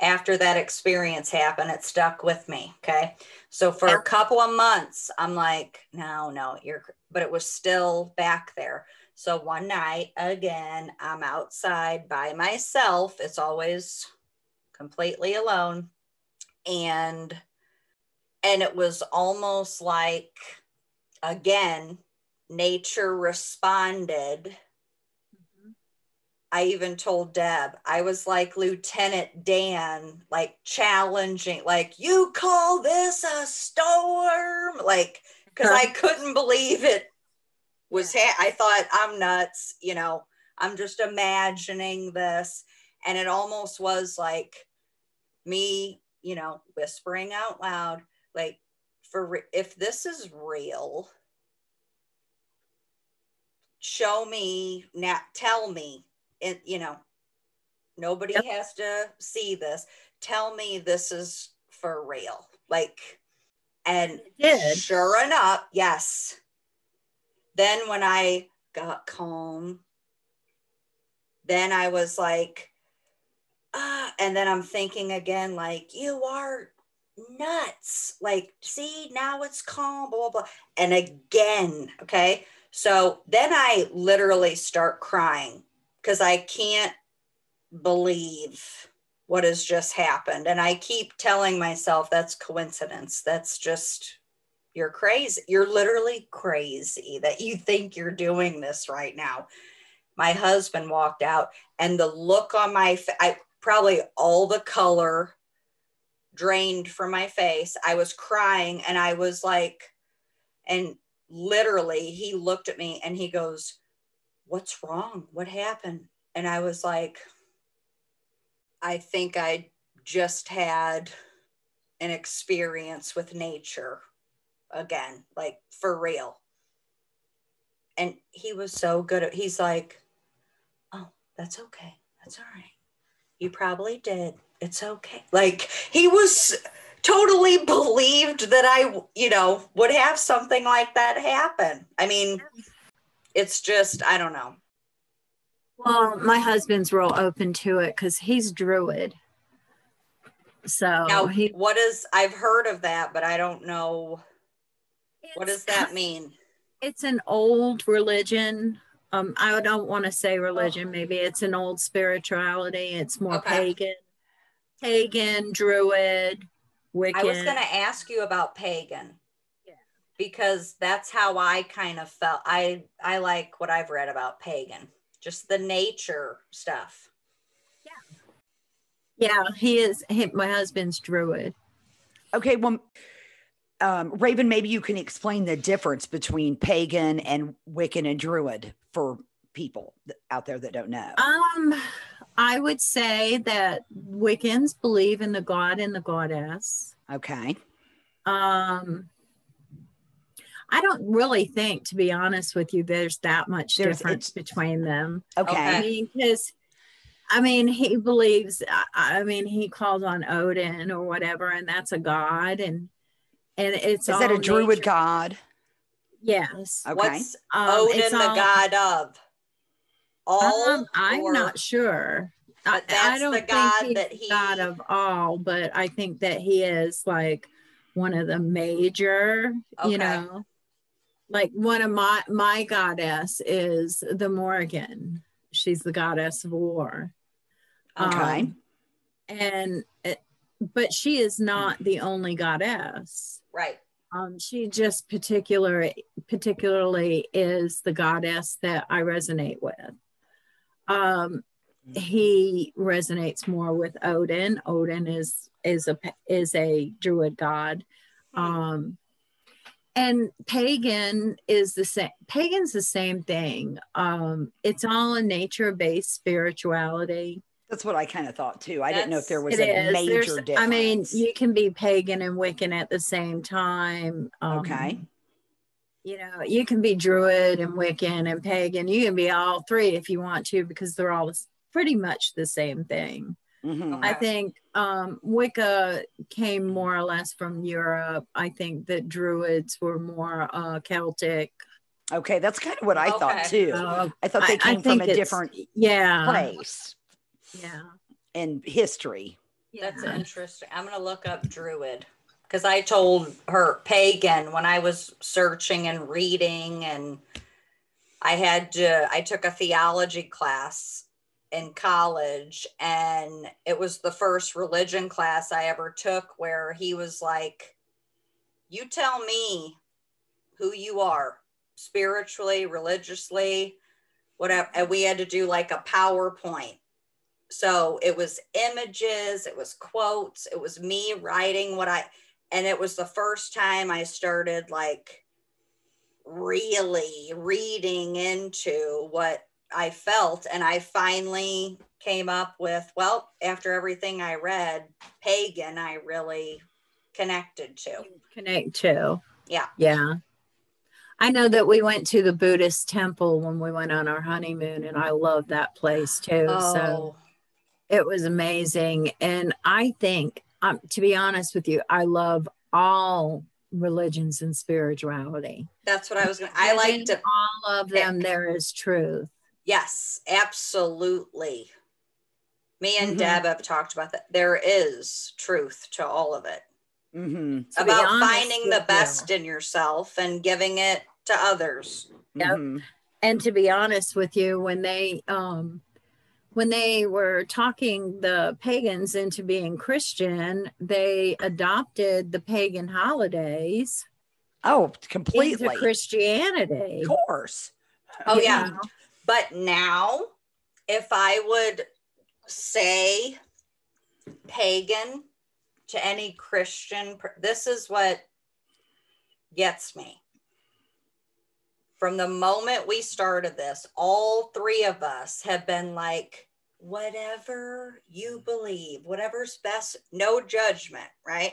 after that experience happened it stuck with me okay so for a couple of months i'm like no no you're but it was still back there so one night again i'm outside by myself it's always completely alone and and it was almost like again nature responded. I even told Deb, I was like Lieutenant Dan, like challenging, like, you call this a storm? Like, because I uh-huh. couldn't believe it was, ha- I thought I'm nuts, you know, I'm just imagining this. And it almost was like me, you know, whispering out loud, like, for re- if this is real, show me now tell me it you know nobody Yep. has to see this. Tell me this is for real like and sure enough yes. Then when i got calm then i was like ah and then i'm thinking again like you are nuts like see now it's calm blah blah blah and again okay so then I literally start crying because I can't believe what has just happened. And I keep telling myself that's coincidence. That's just, you're crazy. You're literally crazy that you think you're doing this right now. My husband walked out and the look on my face, probably all the color drained from my face. I was crying and I was like, and literally he looked at me and he goes what's wrong? What happened? And i was like i think i just had an experience with nature again like for real. And he was so good at he's like oh that's okay. That's all right you probably did it's okay like he was totally believed that I, you know, would have something like that happen. I mean, it's just, I don't know. Well, my husband's real open to it because he's druid. So Now, he what is, I've heard of that, but I don't know. What does that (laughs) mean? It's an old religion. Um, I don't want to say religion. Oh. Maybe it's an old spirituality. It's more Okay. pagan, pagan, druid, Wiccan. I was going to ask you about pagan. yeah. because that's how I kind of felt. I I like what I've read about pagan, just the nature stuff. Yeah, yeah, he is. He, my husband's druid. Okay, well, um, Raven, maybe you can explain the difference between pagan and Wiccan and Druid for people out there that don't know. Um, I would say that Wiccans believe in the god and the goddess. okay. Um, I don't really think, to be honest with you, there's that much There's- difference between them. Okay. I mean, because I mean, he believes. I, I mean, he calls on Odin or whatever, and that's a god, and and it's Is that all a Druid nature- god? Yes. Okay. What's Um, Odin the all- god of? All Um, I'm or- not sure. I, But that's I don't the think god he's that he- god of all, but I think that he is like one of the major, Okay. you know, like one of my my goddess is the Morrigan. She's the goddess of war. Okay. Um, and it, but she is not the only goddess. Right. Um, she just particular particularly is the goddess that I resonate with. Um, he resonates more with Odin. Odin is is a is a druid god. Um, and pagan is the same. Pagan's the same thing. Um, it's all a nature based spirituality. That's what I kind of thought too. I didn't know if there was a is. major There's- difference. I mean, you can be pagan and Wiccan at the same time. Um, Okay. You know, you can be Druid and Wiccan and pagan. You can be all three if you want to, because they're all pretty much the same thing. Mhm. I think um, Wicca came more or less from Europe. I think that Druids were more uh, Celtic. Okay, that's kind of what I thought too. Uh, I thought they I- I came from a different Yeah. place Yeah. and history. That's interesting. I'm gonna look up Druid because I told her pagan when I was searching and reading, and I had to. I took a theology class in college, and it was the first religion class I ever took where he was like, "You tell me who you are spiritually, religiously, whatever." And we had to do like a PowerPoint so it was images it was quotes it was me writing what i and it was the first time i started like really reading into what i felt and i finally came up with well after everything i read pagan i really connected to connect to. Yeah. Yeah. I know that we went to the Buddhist temple when we went on our honeymoon, and I love that place too. So oh it was amazing. And I think, um, to be honest with you, I love all religions and spirituality. that's what i was gonna i like In to all of them, there is truth. Yes, absolutely. Me and Mhm. Deb have talked about that. There is truth to all of it hmm about finding the with you. best in yourself and giving it to others. Yep. Mhm. and to be honest with you when they um when they were talking the pagans into being christian they adopted the pagan holidays Oh, completely. into christianity Of course. Oh, You yeah. know? But now, if I would say pagan to any Christian, this is what gets me. From the moment we started this, all three of us have been like, whatever you believe, whatever's best, no judgment, right?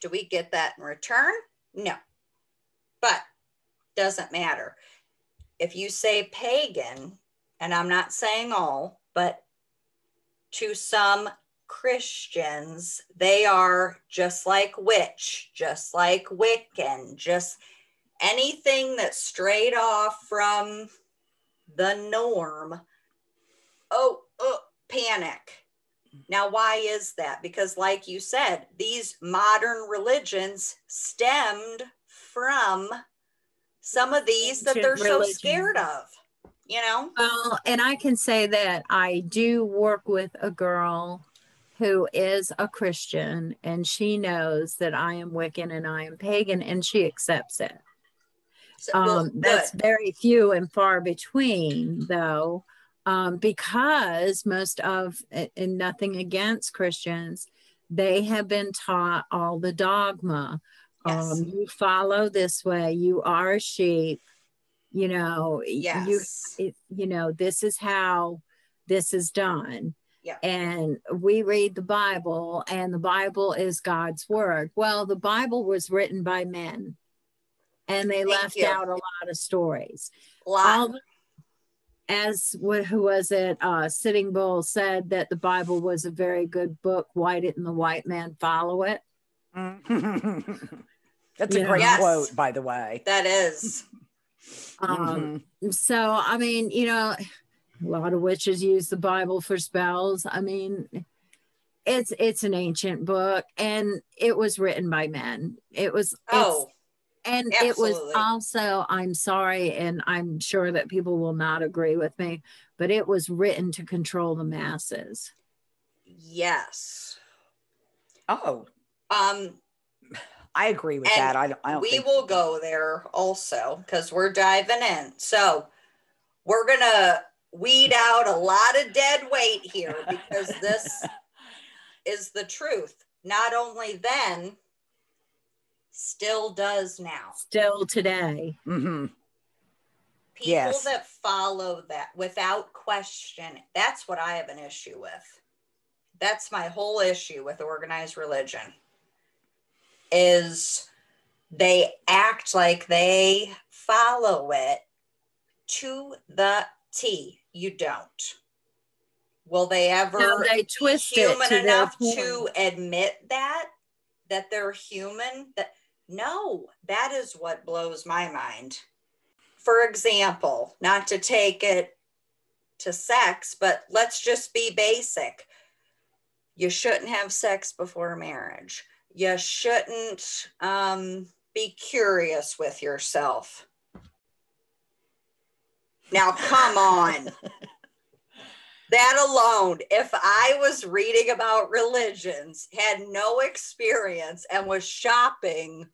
Do we get that in return? No. But doesn't matter. If you say pagan, and I'm not saying all, but to some Christians, they are just like witch, just like Wiccan, just anything that's straight off from the norm. Oh, oh, panic. Now, why is that? Because, like you said, these modern religions stemmed from some of these that they're so scared of, you know? well and i can say that i do work with a girl who is a Christian and she knows that I am Wiccan and I am pagan and she accepts it. So, well, Um, that's very few and far between, though, um, because most of, and nothing against Christians, they have been taught all the dogma. Yes. Um, you follow this way, you are a sheep, you know, y- you it, you know this is how this is done Yeah. and we read the bible and the bible is god's word well the bible was written by men and they Thank left you. out a lot of stories Lot- all the- as what who was it uh sitting bull said that the bible was a very good book why didn't the white man follow it (laughs) That's a Yeah. great Yes. quote, by the way. that is. um Mhm. so i mean you know a lot of witches use the bible for spells i mean it's it's an ancient book and it was written by men it was Oh, and it was also i'm sorry and i'm sure that people will not agree with me but it was written to control the masses yes. Oh, Um, I agree with that. I don't, I don't we think will go there also because we're diving in. So we're gonna weed out a lot of dead weight here because this (laughs) is the truth. Not only then, still does now. still today Mhm. People Yes. that follow that without question, that's what I have an issue with. That's my whole issue with organized religion. Is they act like they follow it to the T. You don't. Will they ever no, they be twist it human to enough to admit that that they're human that no that is what blows my mind. For example not to take it to sex but let's just be basic. You shouldn't have sex before marriage. You shouldn't um, be curious with yourself. Now come on (laughs) that alone, if I was reading about religions, had no experience, and was shopping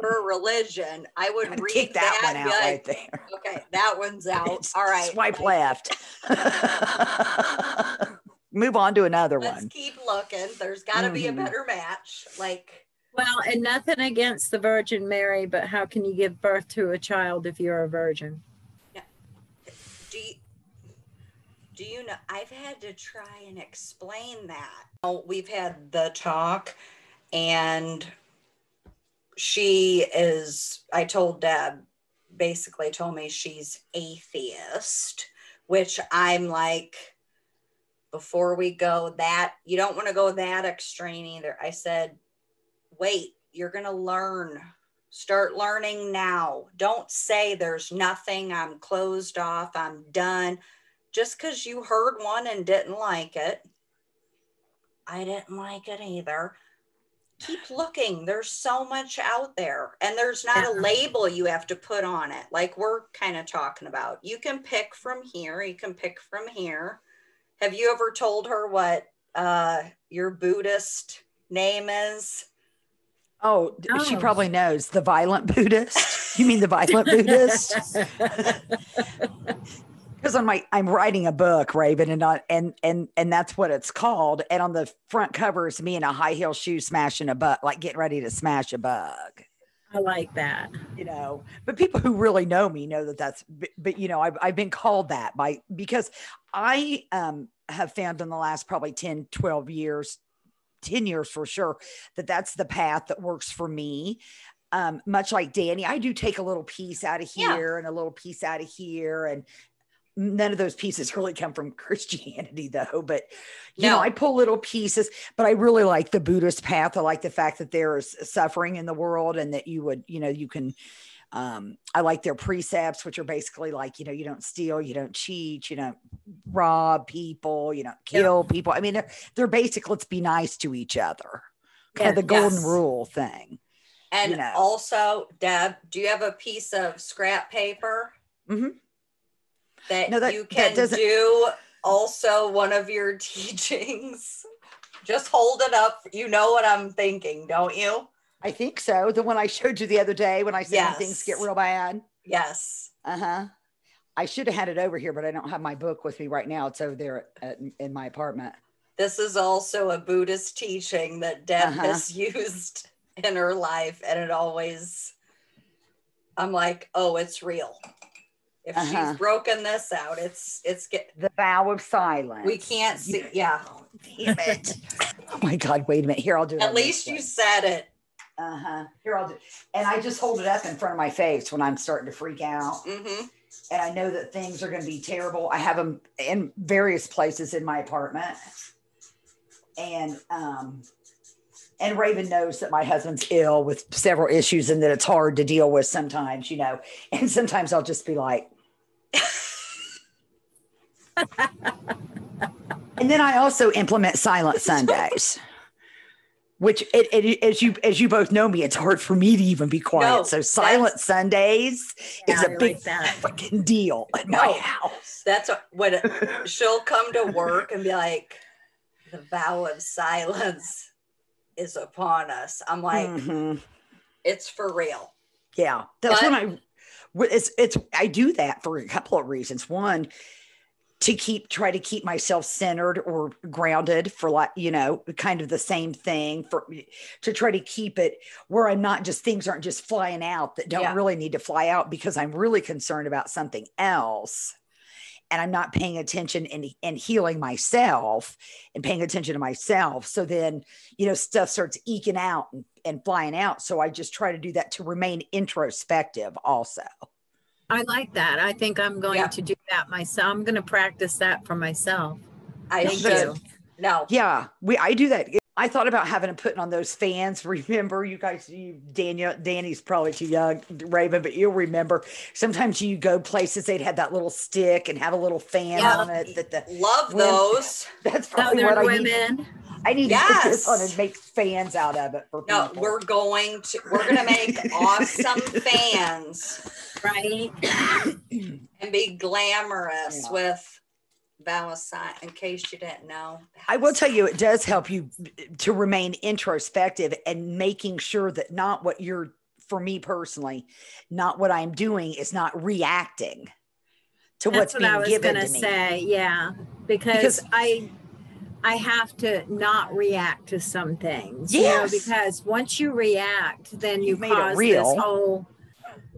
for religion, I would Gotta read kick that, one out like, right there. Okay, that one's (laughs) out. All right. Swipe like, left. (laughs) Move on to another Let's one. keep looking. There's got to be a Mhm. better match. Like, well and nothing against the virgin mary but how can you give birth to a child if you're a virgin do you, do you know? I've had to try and explain that. We've had the talk, and she is. I told Deb, basically told me she's atheist, which I'm like. Before we go that, you don't want to go that extreme either. I said, wait, you're going to learn. Start learning now. Don't say there's nothing. I'm closed off. I'm done. Just because you heard one and didn't like it, I didn't like it either. Keep looking. There's so much out there, and there's not a label you have to put on it, like we're kind of talking about. You can pick from here, you can pick from here. Have you ever told her what uh, your Buddhist name is? Oh, d- she probably knows the violent Buddhist. You mean the violent (laughs) Buddhist? (laughs) Because I'm like, I'm writing a book, Raven, and not and and and that's what it's called. And on the front cover is me in a high heel shoe smashing a bug, like getting ready to smash a bug. I like that. you know but people who really know me know that that's but, but you know I've, I've been called that by because i um have found in the last probably 10 12 years 10 years for sure that that's the path that works for me um much like danny i do take a little piece out of Yeah. here and a little piece out of here and none of those pieces really come from (laughs) christianity though but you know i pull little pieces but i really like the buddhist path i like the fact that there is suffering in the world and that you would you know you can um i like their precepts which are basically like you know you don't steal you don't cheat you don't rob people you don't Yeah. kill people i mean they're, they're basic let's be nice to each other kind of Yeah. the golden Yes. rule thing And You know. also, Deb, do you have a piece of scrap paper Mhm. That, No, that- you can doesn't- do also one of your (laughs) teachings? Just hold it up. You know what I'm thinking, don't you? I think so. The one I showed you the other day when I said when things get real bad. Yes. Uh huh. I should have had it over here, but I don't have my book with me right now. It's over there at, in my apartment. This is also a Buddhist teaching that Deb Uh-huh. has (laughs) used in her life. And it always, I'm like, oh, it's real. If Uh-huh. she's broken this out, it's, it's get, The vow of silence. we can't see. Yeah. (laughs) Damn it. oh my God. Wait a minute. Here, I'll do it. At least you said it. Uh huh. Here, I'll do And I just hold it up in front of my face when I'm starting to freak out. hmm and I know that things are going to be terrible. I have them in various places in my apartment, and um, and Raven knows that my husband's ill with several issues, and that it's hard to deal with sometimes, you know. And sometimes I'll just be like, (laughs) and then I also implement silent Sundays. Which, it, it, as you as you both know me, it's hard for me to even be quiet. No, so silent Sundays Yeah, is I a like big that. fucking deal at my No. house. That's what, it, (laughs) she'll come to work and be like, the vow of silence is upon us. I'm like, Mhm. it's for real. Yeah, that's But- when I. It's it's I do that for a couple of reasons. One, to keep try to keep myself centered or grounded for like you know kind of the same thing for to try to keep it where I'm not just things aren't just flying out that don't Yeah. really need to fly out because I'm really concerned about something else. And I'm not paying attention and, and healing myself and paying attention to myself. So then, you know, stuff starts eking out and, and flying out. So I just try to do that to remain introspective also. I like that. I think I'm going Yeah. to do that myself. I'm going to practice that for myself. I Thank should. you. No. Yeah, we I do that. I thought about having them putting on those fans. (laughs) Remember, you guys, you Daniel, Danny's probably too young, Raven, but you'll remember. Sometimes you go places, they'd have that little stick and have a little fan Yeah. on it. That the Love Women- those. (laughs) that's probably what Southern I need. Women. I need to put this on and make fans out of it for No, people. we're going to, we're going to make (laughs) awesome fans Right. (clears throat) and be glamorous Yeah. with vow in case you didn't know. I will tell you, it does help you to remain introspective and making sure that not what you're, for me personally, not what I'm doing is not reacting to That's what's what being I was given going to to me. say. Yeah. Because, Because- I. I have to not react to some things, Yes. you know, because once you react, then you You've made cause real. this whole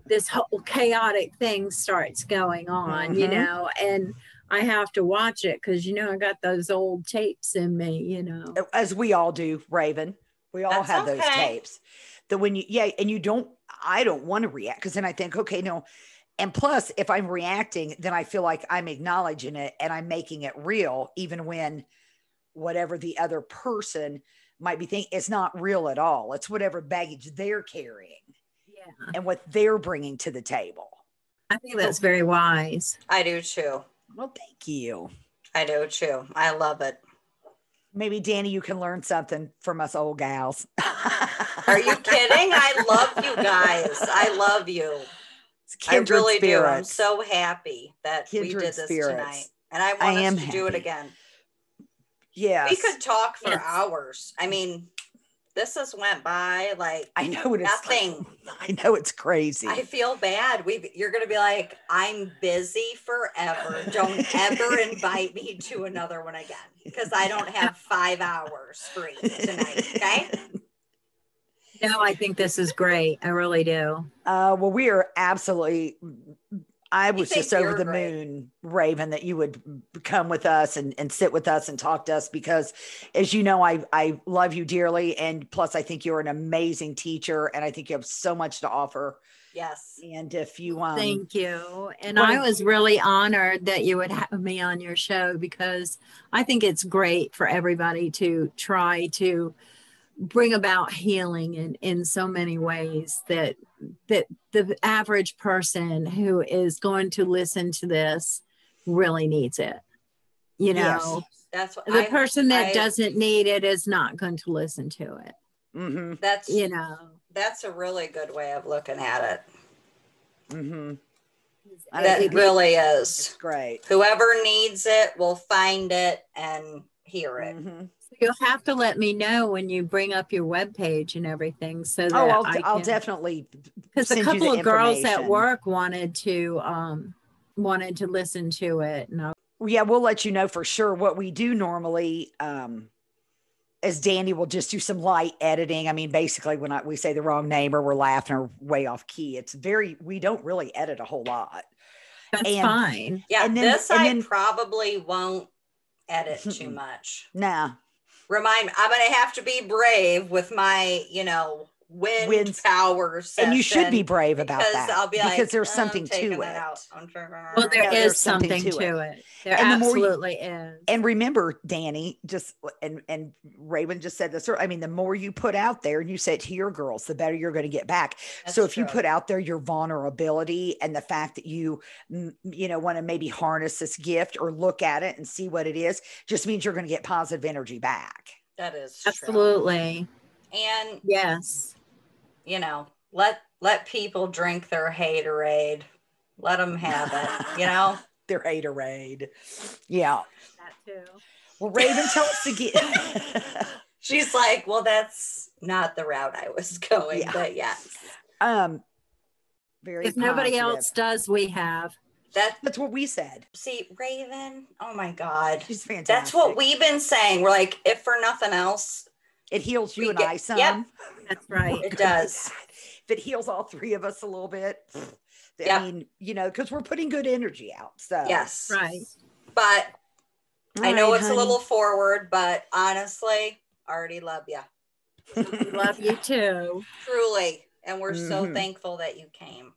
this whole chaotic thing starts going on, you Mhm. know, and I have to watch it because you know I got those old tapes in me, you know. as we all do, Raven. We all That's have those okay. tapes. That when you, yeah, and you don't, I don't want to react because then I think, okay, no. And plus, if I'm reacting, then I feel like I'm acknowledging it and I'm making it real, even when whatever the other person might be thinking, it's not real at all. It's whatever baggage they're carrying Yeah. and what they're bringing to the table. I think that's very wise. I do too. Well, thank you. I do too. I love it. Maybe Danny, you can learn something from us old gals. (laughs) Are you kidding? I love you guys. I love you. I Kindred really do. I'm so happy that we did this spirits. tonight. And I want I us am to do it again. Yes. We could talk for Yes. hours. I mean, this has went by like I know it is nothing. (laughs) I know it's crazy. I feel bad. We you're gonna be like, I'm busy forever. Don't ever (laughs) invite me to another one again because I don't have five hours free tonight. Okay. No, I think this is great. I really do. Uh, well, we are absolutely. I was just over the great. moon, Raven, that you would come with us and, and sit with us and talk to us because, as you know, I I love you dearly, and plus, I think you're an amazing teacher, and I think you have so much to offer. Yes. And if you um, Thank you. And one I was really honored that you would have me on your show because I think it's great for everybody to try to bring about healing in, in so many ways that that the average person who is going to listen to this really needs it. You Yes. know, That's what the I, person that I- doesn't need it is not going to listen to it. mhm, that's You know, that's a really good way of looking at it. mhm, That It- really it's is. great. Whoever needs it will find it and hear it. Mhm. You'll have to let me know when you bring up your web page and everything. So that Oh, I'll, I I'll definitely because a couple of girls at work wanted to um wanted to listen to it and I, yeah, we'll let you know for sure. What we do normally, um, is Danny will just do some light editing. I mean, basically, when I, we say the wrong name or we're laughing or way off key, it's very we don't really edit a whole lot. that's And- fine Yeah, And then- this and I then- probably won't edit too much. Nah, Remind me, I'm gonna have to be brave with my, you know, wind Winds. power and you should be brave about because that I'll be because like, there's oh, "I'm something taking to that it. out. I'm well there Yeah, is there's something something, to to, it. it, there And the more you- absolutely is And remember, Danny, just and and Raven just said this. earlier, I mean, the more you put out there and you say it to your girls, the better you're going to get back. so That's if you put out there your vulnerability and the fact that you you know want to maybe harness this gift or look at it and see what it is, just means you're going to get positive energy back. that is true. absolutely And yes you know, let let people drink their haterade. Let them have it. You know. (laughs) Their haterade. Yeah. that too Well, Raven, tell us again. (laughs) (laughs) She's like, well, that's not the route I was going, Yeah. but yes, um, very. if nobody else does we have that That's what we said. see Raven. Oh my God, She's fantastic. that's what we've been saying. We're like, if for nothing else, It heals you we and get- I some. yep. that's right it does. If it heals all three of us a little bit, I Yep. mean, you know, because we're putting good energy out. So Yes, right But All I know right, it's honey. a little forward, but honestly, I already love you love you too (laughs) truly, and we're so Mhm. thankful that you came.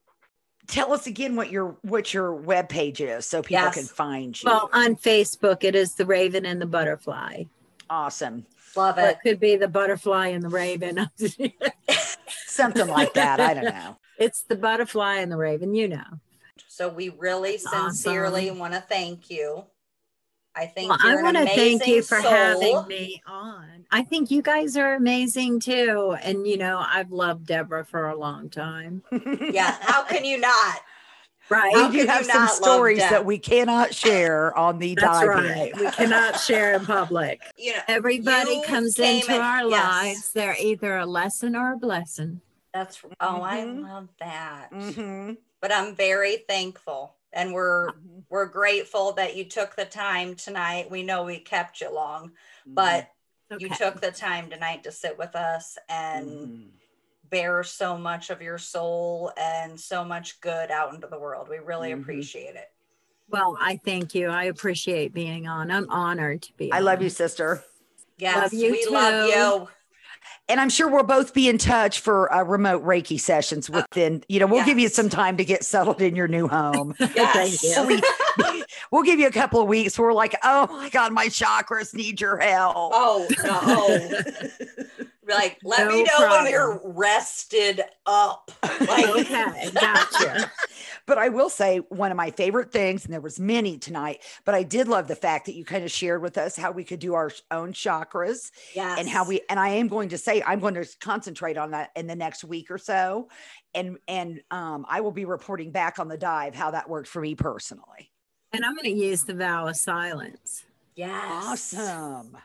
Tell us again what your what your web page is so people Yes. can find you. well on facebook it is the raven and the butterfly awesome. Love or it. it could be the butterfly and the raven (laughs) Something like that. I don't know. it's the butterfly and the raven you know So we really Awesome. sincerely want to thank you. I think Well, I want to thank you for soul. having me on. I think you guys are amazing too. And, you know, I've loved Deborah for a long time. Yeah, how can you not? Right. How we do could have some stories that we cannot share on the That's dive right. We cannot share in public. (laughs) You know, Everybody You comes into in- our yes. lives. They're either a lesson or a blessing. that's oh, I Mhm. love that. Mhm. But I'm very thankful, and we're Mhm. we're grateful that you took the time tonight. We know we kept you long, but you took the time tonight to sit with us and Mhm. Bear so much of your soul and so much good out into the world. We really Mhm. appreciate it. Well, I thank you. I appreciate being on. I'm honored to be I love you, sister. Yes, you we love you. And I'm sure we'll both be in touch for uh, remote Reiki sessions within, you know, we'll give you some time to get settled in your new home. (laughs) Yes. Thank you. We, (laughs) we'll give you a couple of weeks where we're like, oh my God, my chakras need your help. Oh no. (laughs) Be like, (laughs) let me know problem. when you're rested up. (laughs) Like Okay, gotcha. (laughs) But I will say one of my favorite things, and there was many tonight, but I did love the fact that you kind of shared with us how we could do our own chakras yes. and how we and I am going to say I'm going to concentrate on that in the next week or so. And and um I will be reporting back on the dive how that worked for me personally. And I'm going to use the vow of silence. yes. Awesome.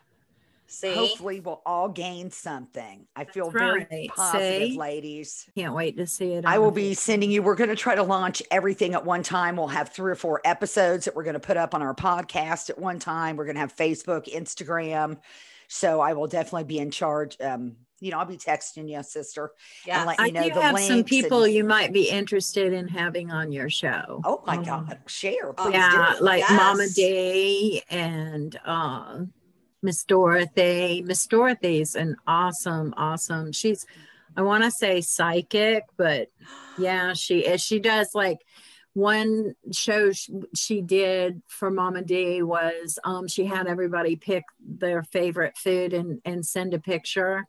See, Hopefully we'll all gain something. I feel That's very right. positive, See? ladies. Can't wait to see it. I will be sending you. We're going to try to launch everything at one time. We'll have three or four episodes that we're going to put up on our podcast at one time. We're going to have Facebook, Instagram. So I will definitely be in charge. Um, you know, I'll be texting you, sister, yeah. and let I you know do the have some people and- you might be interested in having on your show. oh my Um, God, share, please yeah, do. like Mama Day and uh, Miss Dorothy. Miss Dorothy's an awesome, awesome. She's, I want to say psychic, but yeah, she is. She does like one show sh- she did for Mama D was um, she had everybody pick their favorite food and and send a picture.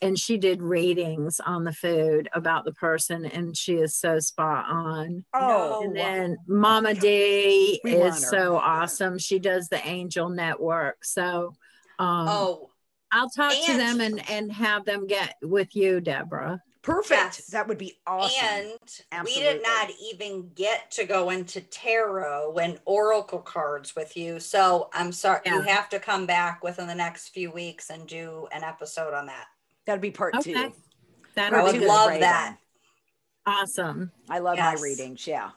And she did ratings on the food about the person, and she is so spot on. Oh, And then Mama D We is so awesome. She does the Angel Network. So um, Oh, I'll talk to them and and have them get with you, Deborah. Perfect. Yes. That would be awesome. And we did not even get to go into tarot and oracle cards with you. So I'm sorry, you have to come back within the next few weeks and do an episode on that. That'd be part Okay. two. That'd two would love Raven. that. awesome. I love Yes. my readings. Yeah.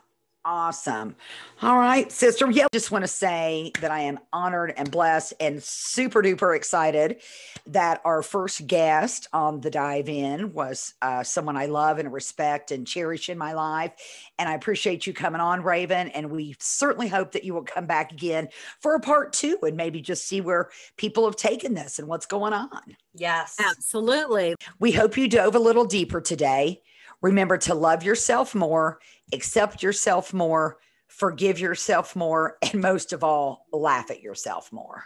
Awesome. All right, sister. Yeah, just want to say that I am honored and blessed and super duper excited that our first guest on the dive in was uh, someone I love and respect and cherish in my life. And I appreciate you coming on, Raven. And we certainly hope that you will come back again for a part two and maybe just see where people have taken this and what's going on. Yes. Absolutely. We hope you dove a little deeper today. Remember to love yourself more, accept yourself more, forgive yourself more, and most of all, laugh at yourself more.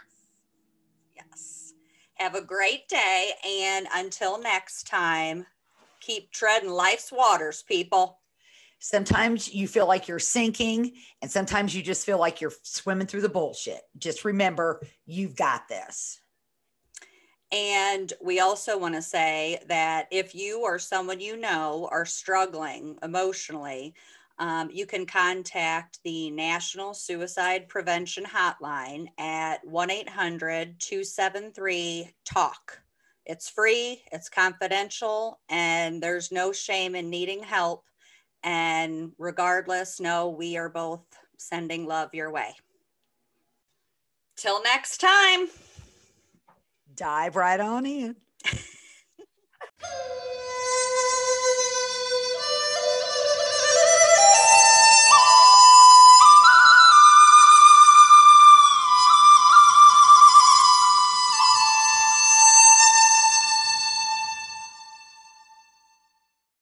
Yes. Have a great day. And until next time, keep treading life's waters, people. Sometimes you feel like you're sinking, and sometimes you just feel like you're swimming through the bullshit. Just remember, you've got this. And we also want to say that if you or someone you know are struggling emotionally, um, you can contact the National Suicide Prevention Hotline at 1 800 273 TALK. It's free, it's confidential, and there's no shame in needing help. And regardless, no, we are both sending love your way. Till next time dive right on in. (laughs)